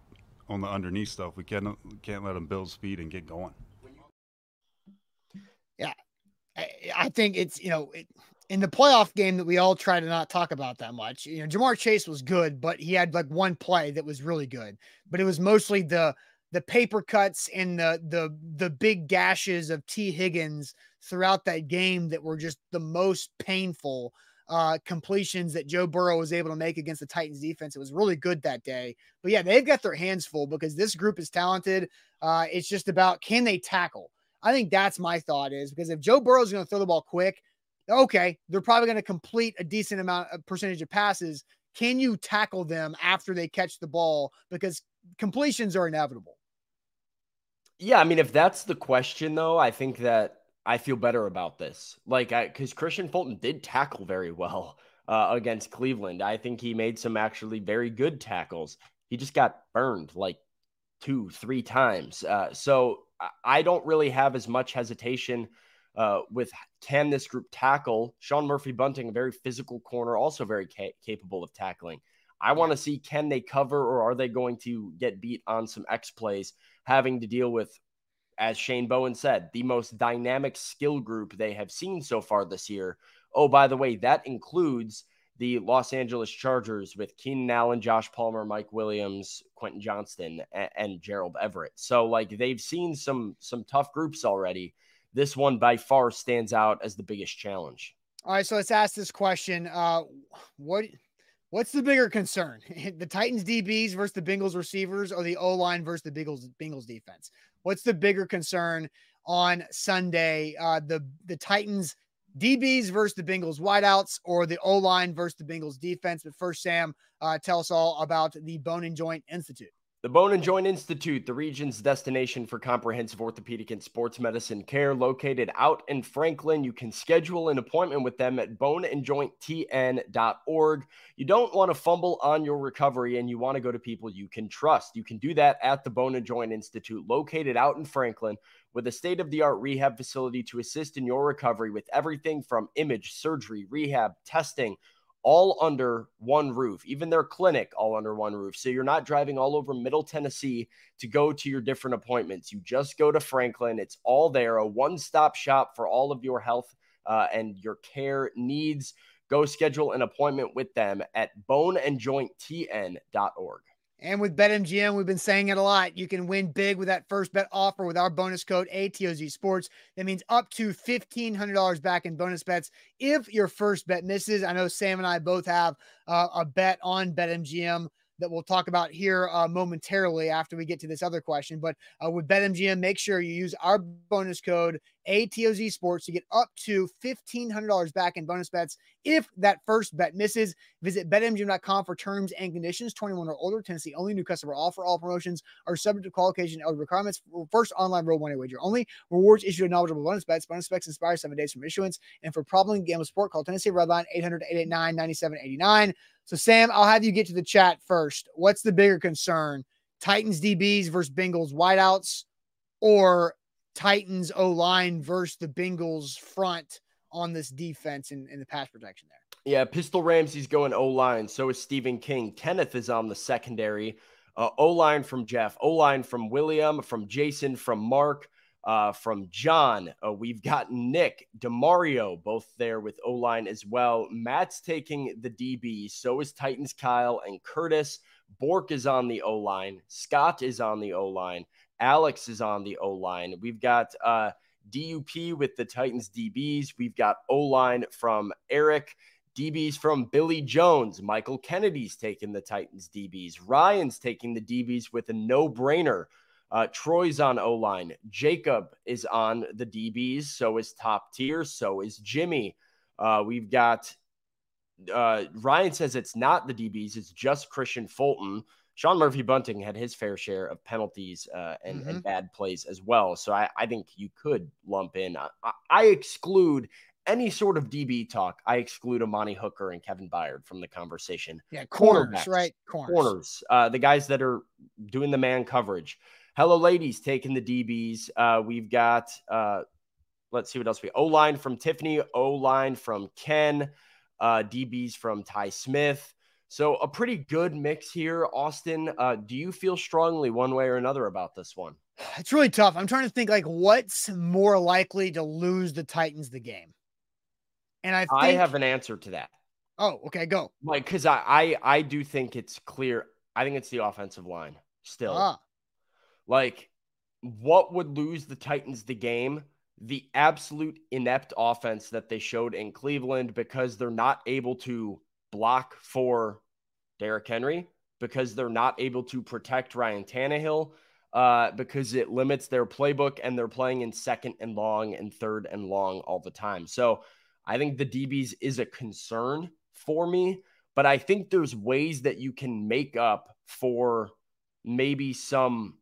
on the underneath stuff, we can't can't let them build speed and get going.
Yeah, I, I think it's you know it, in the playoff game that we all try to not talk about that much. You know, Ja'Marr Chase was good, but he had like one play that was really good, but it was mostly the the paper cuts and the the the big gashes of Tee Higgins throughout that game that were just the most painful uh, completions that Joe Burrow was able to make against the Titans defense. It was really good that day. But yeah, they've got their hands full because this group is talented. Uh, it's just about can they tackle? I think that's my thought is because if Joe Burrow is going to throw the ball quick, okay, they're probably going to complete a decent amount of percentage of passes. Can you tackle them after they catch the ball? Because completions are inevitable.
Yeah, I mean, if that's the question, though, I think that I feel better about this. Like, because Kristian Fulton did tackle very well uh, against Cleveland. I think he made some actually very good tackles. He just got burned like two, three times. Uh, so I don't really have as much hesitation uh, with can this group tackle Sean Murphy Bunting, a very physical corner, also very ca- capable of tackling. I want to see can they cover or are they going to get beat on some X plays, having to deal with, as Shane Bowen said, the most dynamic skill group they have seen so far this year. Oh, by the way, that includes the Los Angeles Chargers with Keenan Allen, Josh Palmer, Mike Williams, Quentin Johnston, and, and Gerald Everett. So like they've seen some some tough groups already this one by far stands out as the biggest challenge.
All right, so let's ask this question: uh, What what's the bigger concern, (laughs) the Titans DBs versus the Bengals receivers, or the O line versus the Bengals Bengals defense? What's the bigger concern on Sunday? Uh, the the Titans DBs versus the Bengals wideouts, or the O line versus the Bengals defense? But first, Sam, uh, tell us all about the Bone and Joint Institute.
The Bone and Joint Institute, the region's destination for comprehensive orthopedic and sports medicine care, located out in Franklin. You can schedule an appointment with them at boneandjointtn.org. You don't want to fumble on your recovery and you want to go to people you can trust. You can do that at the Bone and Joint Institute, located out in Franklin, with a state of the art rehab facility to assist in your recovery with everything from image, surgery, rehab, testing all under one roof, even their clinic all under one roof. So you're not driving all over Middle Tennessee to go to your different appointments. You just go to Franklin. It's all there, a one stop shop for all of your health uh, and your care needs. Go schedule an appointment with them at boneandjointtn.org.
And with BetMGM, we've been saying it a lot. You can win big with that first bet offer with our bonus code ATOZ Sports. That means up to $1,500 back in bonus bets if your first bet misses. I know Sam and I both have uh, a bet on BetMGM that we'll talk about here uh, momentarily after we get to this other question. But uh, with BetMGM, make sure you use our bonus code ATOZ Sports to get up to $1,500 back in bonus bets if that first bet misses. Visit betmgm.com for terms and conditions. 21 or older, Tennessee only. New customer offer. All promotions are subject to qualification and requirements. First online roll money wager only. Rewards issued to knowledgeable bonus bets. Bonus bets expire seven days from issuance. And for problem gamble support, call Tennessee Redline 800 889 9789. So, Sam, I'll have you get to the chat first. What's the bigger concern? Titans DBs versus Bengals wideouts or Titans O line versus the Bengals front on this defense and, and the pass protection there?
Yeah, Pistol Ramsey's going O line. So is Stephen King. Kenneth is on the secondary. Uh, o line from Jeff, O line from William, from Jason, from Mark. Uh, from John. Uh, we've got Nick, Demario, both there with O line as well. Matt's taking the DB. So is Titans Kyle and Curtis. Bork is on the O line. Scott is on the O line. Alex is on the O line. We've got uh, DUP with the Titans DBs. We've got O line from Eric. DBs from Billy Jones. Michael Kennedy's taking the Titans DBs. Ryan's taking the DBs with a no brainer. Uh, Troy's on O line. Jacob is on the DBs. So is top tier. So is Jimmy. Uh, we've got uh, Ryan says it's not the DBs, it's just Kristian Fulton. Sean Murphy Bunting had his fair share of penalties uh, and, mm-hmm. and, bad plays as well. So I, I think you could lump in. I, I, exclude any sort of DB talk. I exclude Amani Hooker and Kevin Byard from the conversation.
Yeah, corners, right?
Corners. Corners. Uh, the guys that are doing the man coverage. Hello, ladies, taking the DBs. Uh, we've got, uh, let's see what else we O line from Tiffany, O line from Ken, uh, DBs from Ty Smith. So a pretty good mix here, Austin. Uh, do you feel strongly one way or another about this one?
It's really tough. I'm trying to think like what's more likely to lose the Titans the game. And I think...
I have an answer to that.
Oh, okay, go.
Like because I, I I do think it's clear. I think it's the offensive line still. Ah. Like, what would lose the Titans the game? The absolute inept offense that they showed in Cleveland because they're not able to block for Derrick Henry because they're not able to protect Ryan Tannehill uh, because it limits their playbook and they're playing in second and long and third and long all the time. So I think the DBs is a concern for me, but I think there's ways that you can make up for maybe some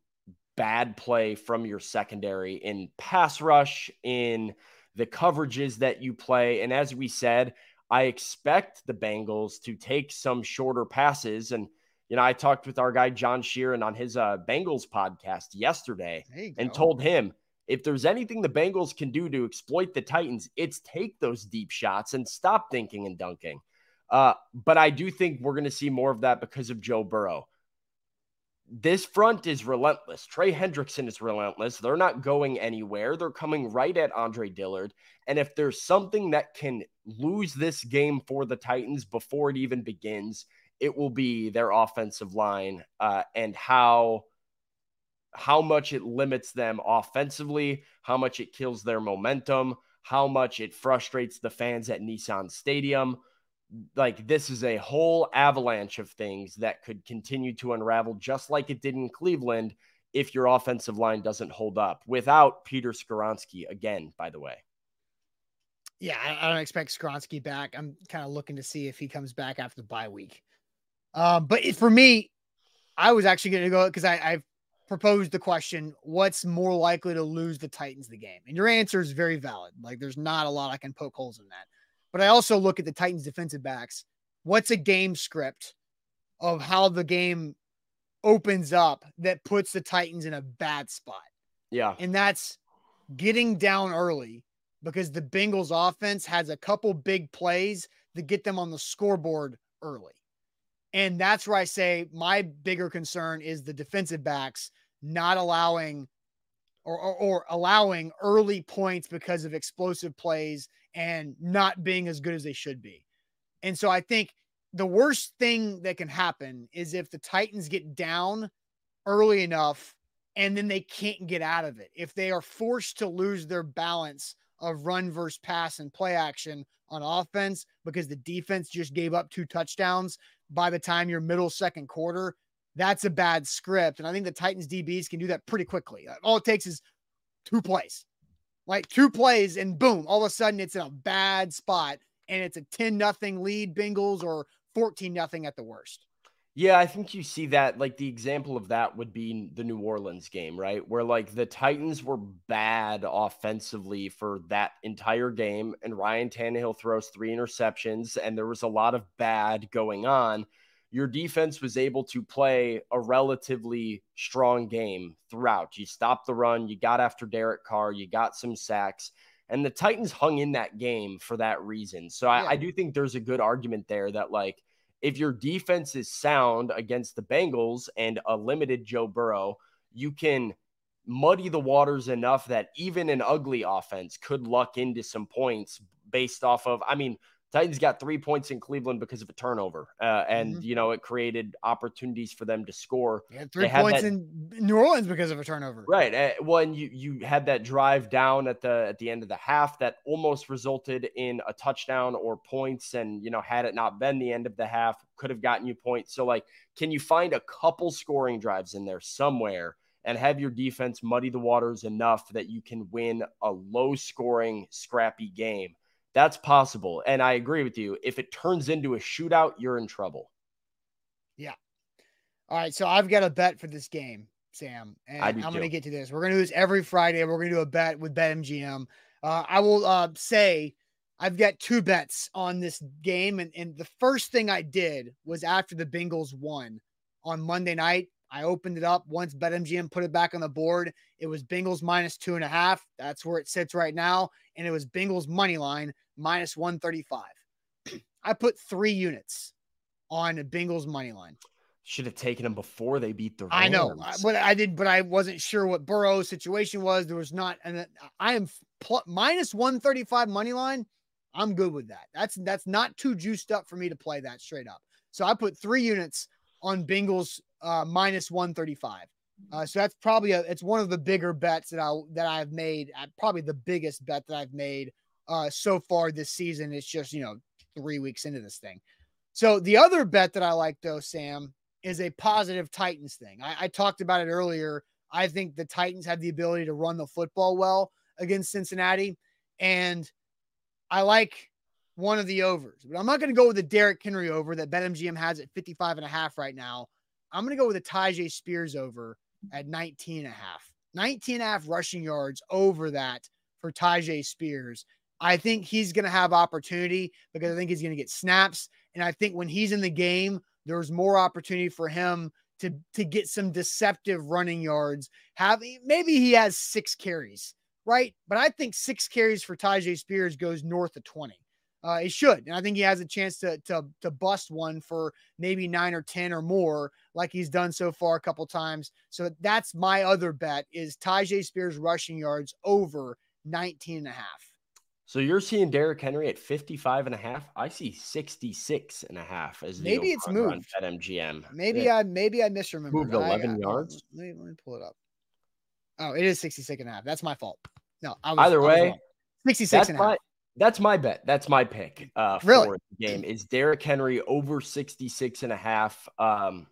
bad play from your secondary in pass rush, in the coverages that you play. And as we said, I expect the Bengals to take some shorter passes. And, you know, I talked with our guy, John Sheeran, on his uh, Bengals podcast yesterday and told him if there's anything the Bengals can do to exploit the Titans, it's take those deep shots and stop thinking and dunking. Uh, but I do think we're going to see more of that because of Joe Burrow this front is relentless. Trey Hendrickson is relentless. They're not going anywhere. They're coming right at Andre Dillard. And if there's something that can lose this game for the Titans before it even begins, it will be their offensive line uh, and how how much it limits them offensively, how much it kills their momentum, how much it frustrates the fans at Nissan Stadium like this is a whole avalanche of things that could continue to unravel just like it did in Cleveland if your offensive line doesn't hold up without Peter Skoronski again, by the way.
Yeah, I, don't expect Skoronski back. I'm kind of looking to see if he comes back after the bye week. Um, but for me, I was actually going to go because I've proposed the question what's more likely to lose the Titans the game? And your answer is very valid. Like, there's not a lot I can poke holes in that. But I also look at the Titans defensive backs. What's a game script of how the game opens up that puts the Titans in a bad spot?
Yeah.
And that's getting down early because the Bengals offense has a couple big plays that get them on the scoreboard early. And that's where I say my bigger concern is the defensive backs not allowing or, or, or, allowing early points because of explosive plays and not being as good as they should be. And so I think the worst thing that can happen is if the Titans get down early enough and then they can't get out of it. If they are forced to lose their balance of run versus pass and play action on offense because the defense just gave up two touchdowns by the time your middle second quarter, that's a bad script. And I think the Titans DBs can do that pretty quickly. All it takes is two plays, like two plays, and boom, all of a sudden it's in a bad spot and it's a 10 nothing lead Bengals or 14 nothing at the worst.
Yeah, I think you see that. Like the example of that would be the New Orleans game, right? Where like the Titans were bad offensively for that entire game, and Ryan Tannehill throws three interceptions, and there was a lot of bad going on your defense was able to play a relatively strong game throughout. You stopped the run, you got after Derek Carr, you got some sacks, and the Titans hung in that game for that reason. So I, I do think there's a good argument there that, like, if your defense is sound against the Bengals and a limited Joe Burrow, you can muddy the waters enough that even an ugly offense could luck into some points based off of, I mean, Titans got three points in Cleveland because of a turnover, uh, and mm-hmm. you know it created opportunities for them to score.
Yeah, three points that, in New Orleans because of a turnover.
Right. Uh, when you you had that drive down at the at the end of the half that almost resulted in a touchdown or points, and you know had it not been the end of the half, could have gotten you points. So like, can you find a couple scoring drives in there somewhere? And have your defense muddy the waters enough that you can win a low scoring, scrappy game that's possible. And I agree with you. If it turns into a shootout, you're in trouble.
Yeah. All right. So I've got a bet for this game, Sam. And I'm going to get to this. We're going to do this every Friday. We're going to do a bet with BetMGM. Uh, I will uh, say I've got two bets on this game. And, and the first thing I did was after the Bengals won on Monday night. I opened it up once BetMGM put it back on the board. It was Bengals minus two and a half. That's where it sits right now. And it was Bengals money line minus 135. (clears throat) I put three units on Bengals money line.
Should have taken them before they beat the Rams.
I know, but I did, but I wasn't sure what Burrow's situation was. There was not, and I am pl- minus 135 money line. I'm good with that. That's that's not too juiced up for me to play that straight up. So I put three units on Bengals uh, minus 135. Uh, so that's probably a, it's one of the bigger bets that I that I've made. Uh, probably the biggest bet that I've made uh, so far this season. It's just, you know, three weeks into this thing. So the other bet that I like, though, Sam, is a positive Titans thing. I, I talked about it earlier. I think the Titans have the ability to run the football well against Cincinnati. And I like one of the overs, but I'm not going to go with the Derrick Henry over that BetMGM has at 55 and a half right now. I'm going to go with the Tyjae Spears over at 19 and a half. 19 and a half rushing yards over that for Tyjae Spears. I think he's going to have opportunity because I think he's going to get snaps. And I think when he's in the game, there's more opportunity for him to, to get some deceptive running yards. Have maybe he has six carries, right? But I think six carries for Tyjae Spears goes north of 20. Uh, he should, and I think he has a chance to to to bust one for maybe nine or ten or more, like he's done so far a couple times. So that's my other bet is Tyjae Spears rushing yards over 19 and a half.
So you're seeing Derrick Henry at 55 and a half. I see 66 and a half as
maybe it's moved
at MGM.
Maybe yeah. I maybe I misremembered.
Moved 11 I, yards.
I, let, me, let me pull it up. Oh, it is 66 and a half. That's my fault. No, I
was, either way,
66
that's
and
my, half. That's my bet. That's my pick uh, for
really?
the game is Derrick Henry over 66 and a half. Um,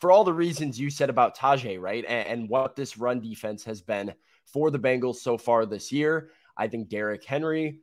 for all the reasons you said about Tyjae, right? And, and what this run defense has been for the Bengals so far this year. I think Derrick Henry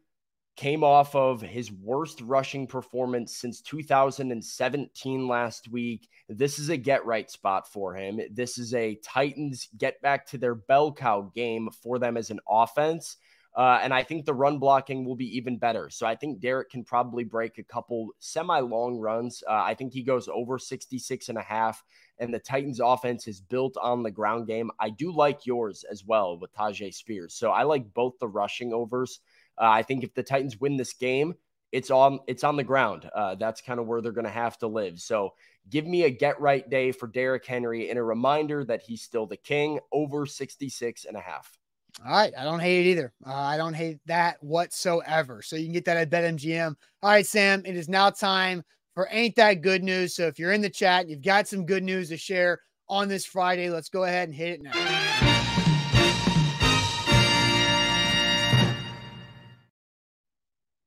came off of his worst rushing performance since 2017 last week. This is a get right spot for him. This is a Titans get back to their bell cow game for them as an offense. Uh, and I think the run blocking will be even better. So I think Derrick can probably break a couple semi long runs. Uh, I think he goes over 66 and a half. And the Titans offense is built on the ground game. I do like yours as well with Tyjae Spears. So I like both the rushing overs. Uh, I think if the Titans win this game, it's on it's on the ground. Uh, that's kind of where they're going to have to live. So give me a get right day for Derrick Henry and a reminder that he's still the king over 66 and a half.
All right. I don't hate it either. Uh, I don't hate that whatsoever. So you can get that at BetMGM. All right, Sam, it is now time for Ain't That Good News. So if you're in the chat, you've got some good news to share on this Friday, let's go ahead and hit it now.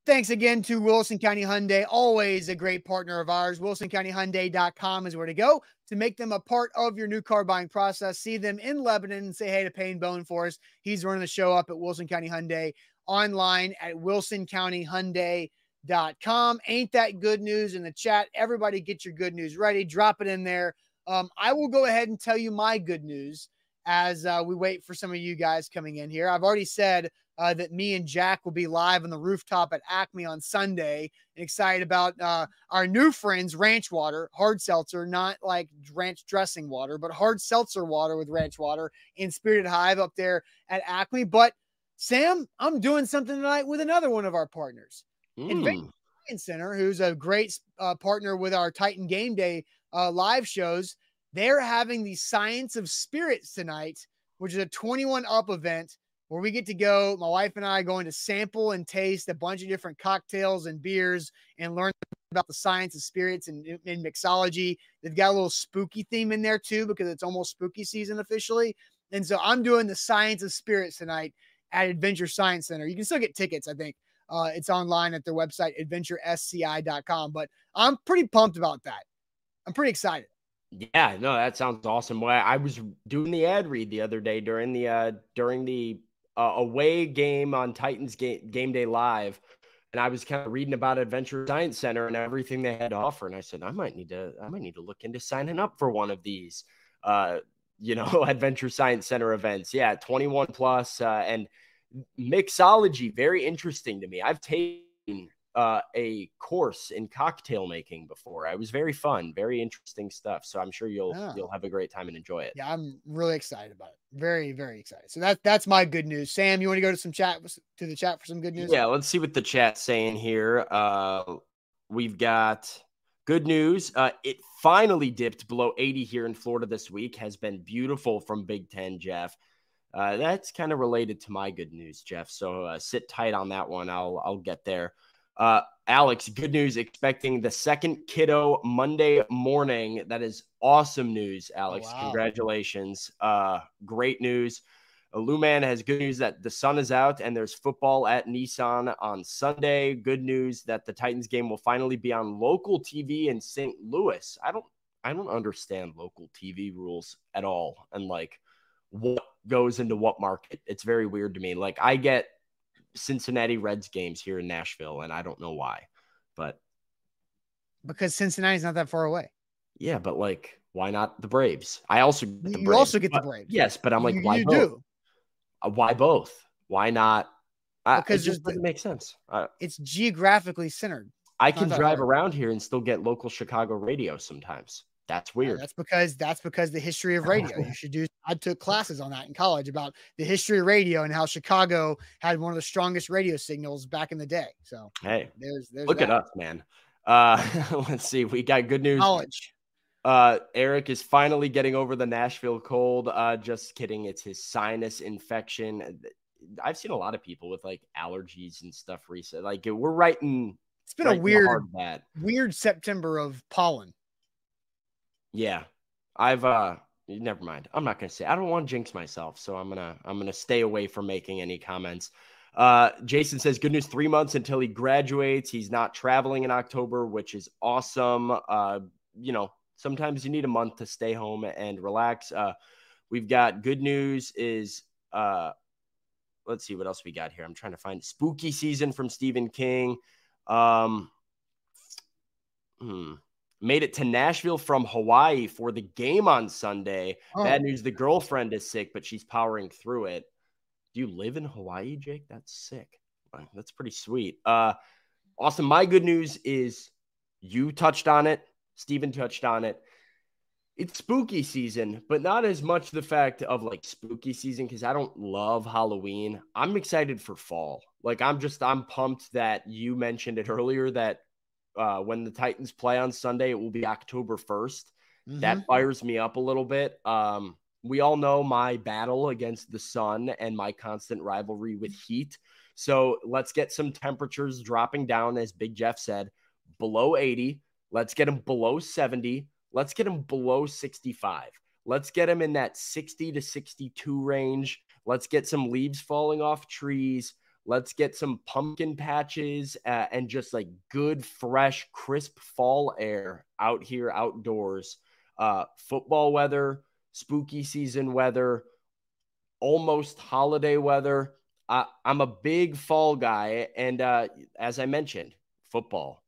Thanks again to Wilson County Hyundai, always a great partner of ours. WilsonCountyHyundai.com is where to go to make them a part of your new car buying process. See them in Lebanon and say hey to Payne Bone for us. He's running the show up at Wilson County Hyundai online at WilsonCountyHyundai.com. Ain't that good news in the chat? Everybody get your good news ready. Drop it in there. Um, I will go ahead and tell you my good news as uh, we wait for some of you guys coming in here. I've already said uh, that me and Jack will be live on the rooftop at Acme on Sunday. And excited about uh, our new friends, Ranch Water, hard seltzer, not like ranch dressing water, but hard seltzer water with ranch water in Spirited Hive up there at Acme. But Sam, I'm doing something tonight with another one of our partners, mm. Invasion Center, who's a great uh, partner with our Titan Game Day uh, live shows. They're having the Science of Spirits tonight which is a 21 up event where we get to go. My wife and I going to sample and taste a bunch of different cocktails and beers and learn about the science of spirits and, and mixology. They've got a little spooky theme in there too because it's almost spooky season officially. And so I'm doing the science of spirits tonight at Adventure Science Center. You can still get tickets, I think. Uh, it's online at their website, adventuresci.com. But I'm pretty pumped about that. I'm pretty excited.
Yeah, no, that sounds awesome. Well, I was doing the ad read the other day during the uh during the uh, away game on Titans game, game day live, and I was kind of reading about Adventure Science Center and everything they had to offer, and I said I might need to I might need to look into signing up for one of these, uh, you know, (laughs) Adventure Science Center events. Yeah, 21 plus, uh, and mixology very interesting to me. I've taken uh, a course in cocktail making before. It was very fun, very interesting stuff. So I'm sure you'll oh. you'll have a great time and enjoy it.
Yeah, I'm really excited about it. Very very excited. So that that's my good news. Sam, you want to go to some chat to the chat for some good news?
Yeah, let's see what the chat's saying here. Uh, we've got good news. Uh, it finally dipped below 80 here in Florida this week. Has been beautiful from Big Ten, Jeff. Uh, that's kind of related to my good news, Jeff. So uh, sit tight on that one. I'll I'll get there. Uh, Alex, good news. Expecting the second kiddo Monday morning. That is awesome news, oh, Alex. Wow. Congratulations. Uh, great news. Luman has good news that the sun is out and there's football at Nissan on Sunday. Good news that the Titans game will finally be on local TV in St. Louis. I don't I don't understand local TV rules at all and like what goes into what market. It's very weird to me. Like I get Cincinnati Reds games here in Nashville, and I don't know why, but
because Cincinnati's not that far away.
Yeah, but like, why not the Braves? I also get
the
you
Braves, also get the Braves.
Yes, but I'm like, you, why you both? do? Uh, why both? Why not? Because it just doesn't make sense. Uh,
it's geographically centered.
I can drive hard. around here and still get local Chicago radio sometimes. That's weird.
That's because that's because the history of radio. you should do. I took classes on that in college about the history of radio and how Chicago had one of the strongest radio signals back in the day. So
hey, there's, there's look that. at us, man. Uh, (laughs) let's see. We got good news.
College.
Uh, Eric is finally getting over the Nashville cold. Uh, just kidding. It's his sinus infection. I've seen a lot of people with like allergies and stuff recently. Like we're writing.
It's been a weird, weird September of pollen.
Yeah. I've uh never mind. I'm not gonna say I don't want to jinx myself, so I'm gonna I'm gonna stay away from making any comments. Uh, Jason says, good news, three months until he graduates. He's not traveling in October, which is awesome. Uh, you know, sometimes you need a month to stay home and relax. Uh, we've got good news is uh let's see what else we got here. I'm trying to find spooky season from Stephen King. Um hmm made it to Nashville from Hawaii for the game on Sunday. Oh. Bad news the girlfriend is sick, but she's powering through it. Do you live in Hawaii, Jake? That's sick. That's pretty sweet. Uh Austin, my good news is you touched on it, Steven touched on it. It's spooky season, but not as much the fact of like spooky season because I don't love Halloween. I'm excited for fall. Like I'm just I'm pumped that you mentioned it earlier that uh, when the Titans play on Sunday, it will be October 1st. Mm-hmm. That fires me up a little bit. Um, we all know my battle against the sun and my constant rivalry with heat. So let's get some temperatures dropping down, as Big Jeff said, below 80. Let's get them below 70. Let's get them below 65. Let's get them in that 60 to 62 range. Let's get some leaves falling off trees. Let's get some pumpkin patches uh, and just like good, fresh, crisp fall air out here outdoors. Uh, football weather, spooky season weather, almost holiday weather. Uh, I'm a big fall guy. And uh, as I mentioned, football,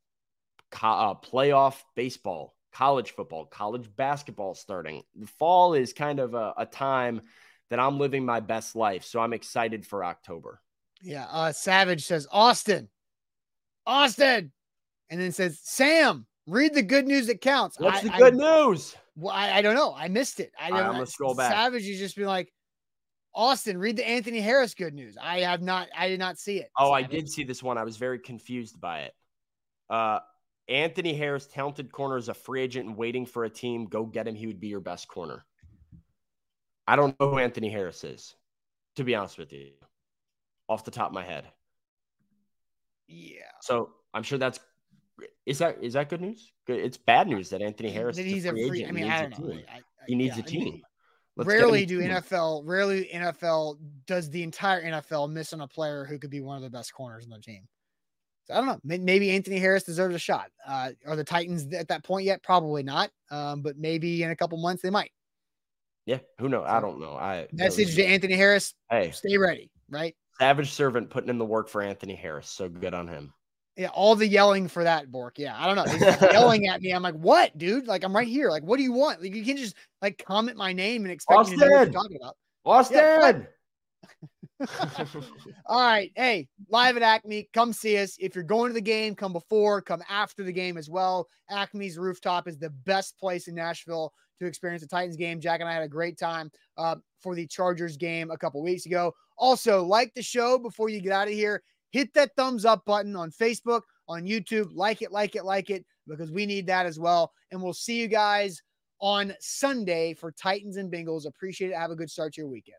co- uh, playoff baseball, college football, college basketball starting. The fall is kind of a, a time that I'm living my best life. So I'm excited for October.
Yeah. Uh, Savage says, Austin, Austin, and then says, Sam, read the good news that counts.
What's I, the good
I,
news?
Well, I, I, don't know. I missed it. I
don't I'm gonna scroll back.
Savage is just be like, Austin, read the Anthony Harris good news. I have not, I did not see it.
Oh, I did see this one. I was very confused by it. Uh, Anthony Harris, talented corner, is a free agent and waiting for a team. Go get him. He would be your best corner. I don't know who Anthony Harris is, to be honest with you, off the top of my head.
Yeah.
So I'm sure that's is that is that good news? Good. It's bad news that Anthony Harris.
That
is
he's
a
a
free,
free.
agent.
I mean,
he
I
needs
don't
a
know.
team.
I- I-
He needs
yeah,
a
I mean,
team. Let's get
rarely do
team.
NFL, rarely NFL does the entire NFL miss on a player who could be one of the best corners in the team. So I don't know. Maybe Anthony Harris deserves a shot. Uh, are the Titans at that point yet? Probably not. Um, but maybe in a couple months they might.
Yeah, who knows? I don't know. I
Message to Anthony Harris:
Hey,
Stay ready. Right.
Savage servant putting in the work for Anthony Harris. So good on him.
Yeah, all the yelling for that, Bork. Yeah, I don't know. He's (laughs) yelling at me. I'm like, what, dude? Like, I'm right here. Like, what do you want? Like, you can't just like comment my name and expect me to know what
Austin!
you're talking about.
Austin. (laughs)
All right. Hey, live at Acme. Come see us. If you're going to the game, come before, come after the game as well. Acme's rooftop is the best place in Nashville to experience the Titans game. Jack and I had a great time uh, for the Chargers game a couple weeks ago. Also, like the show before you get out of here. Hit that thumbs up button on Facebook, on YouTube. Like it, like it, like it, because we need that as well. And we'll see you guys on Sunday for Titans and Bengals. Appreciate it. Have a good start to your weekend.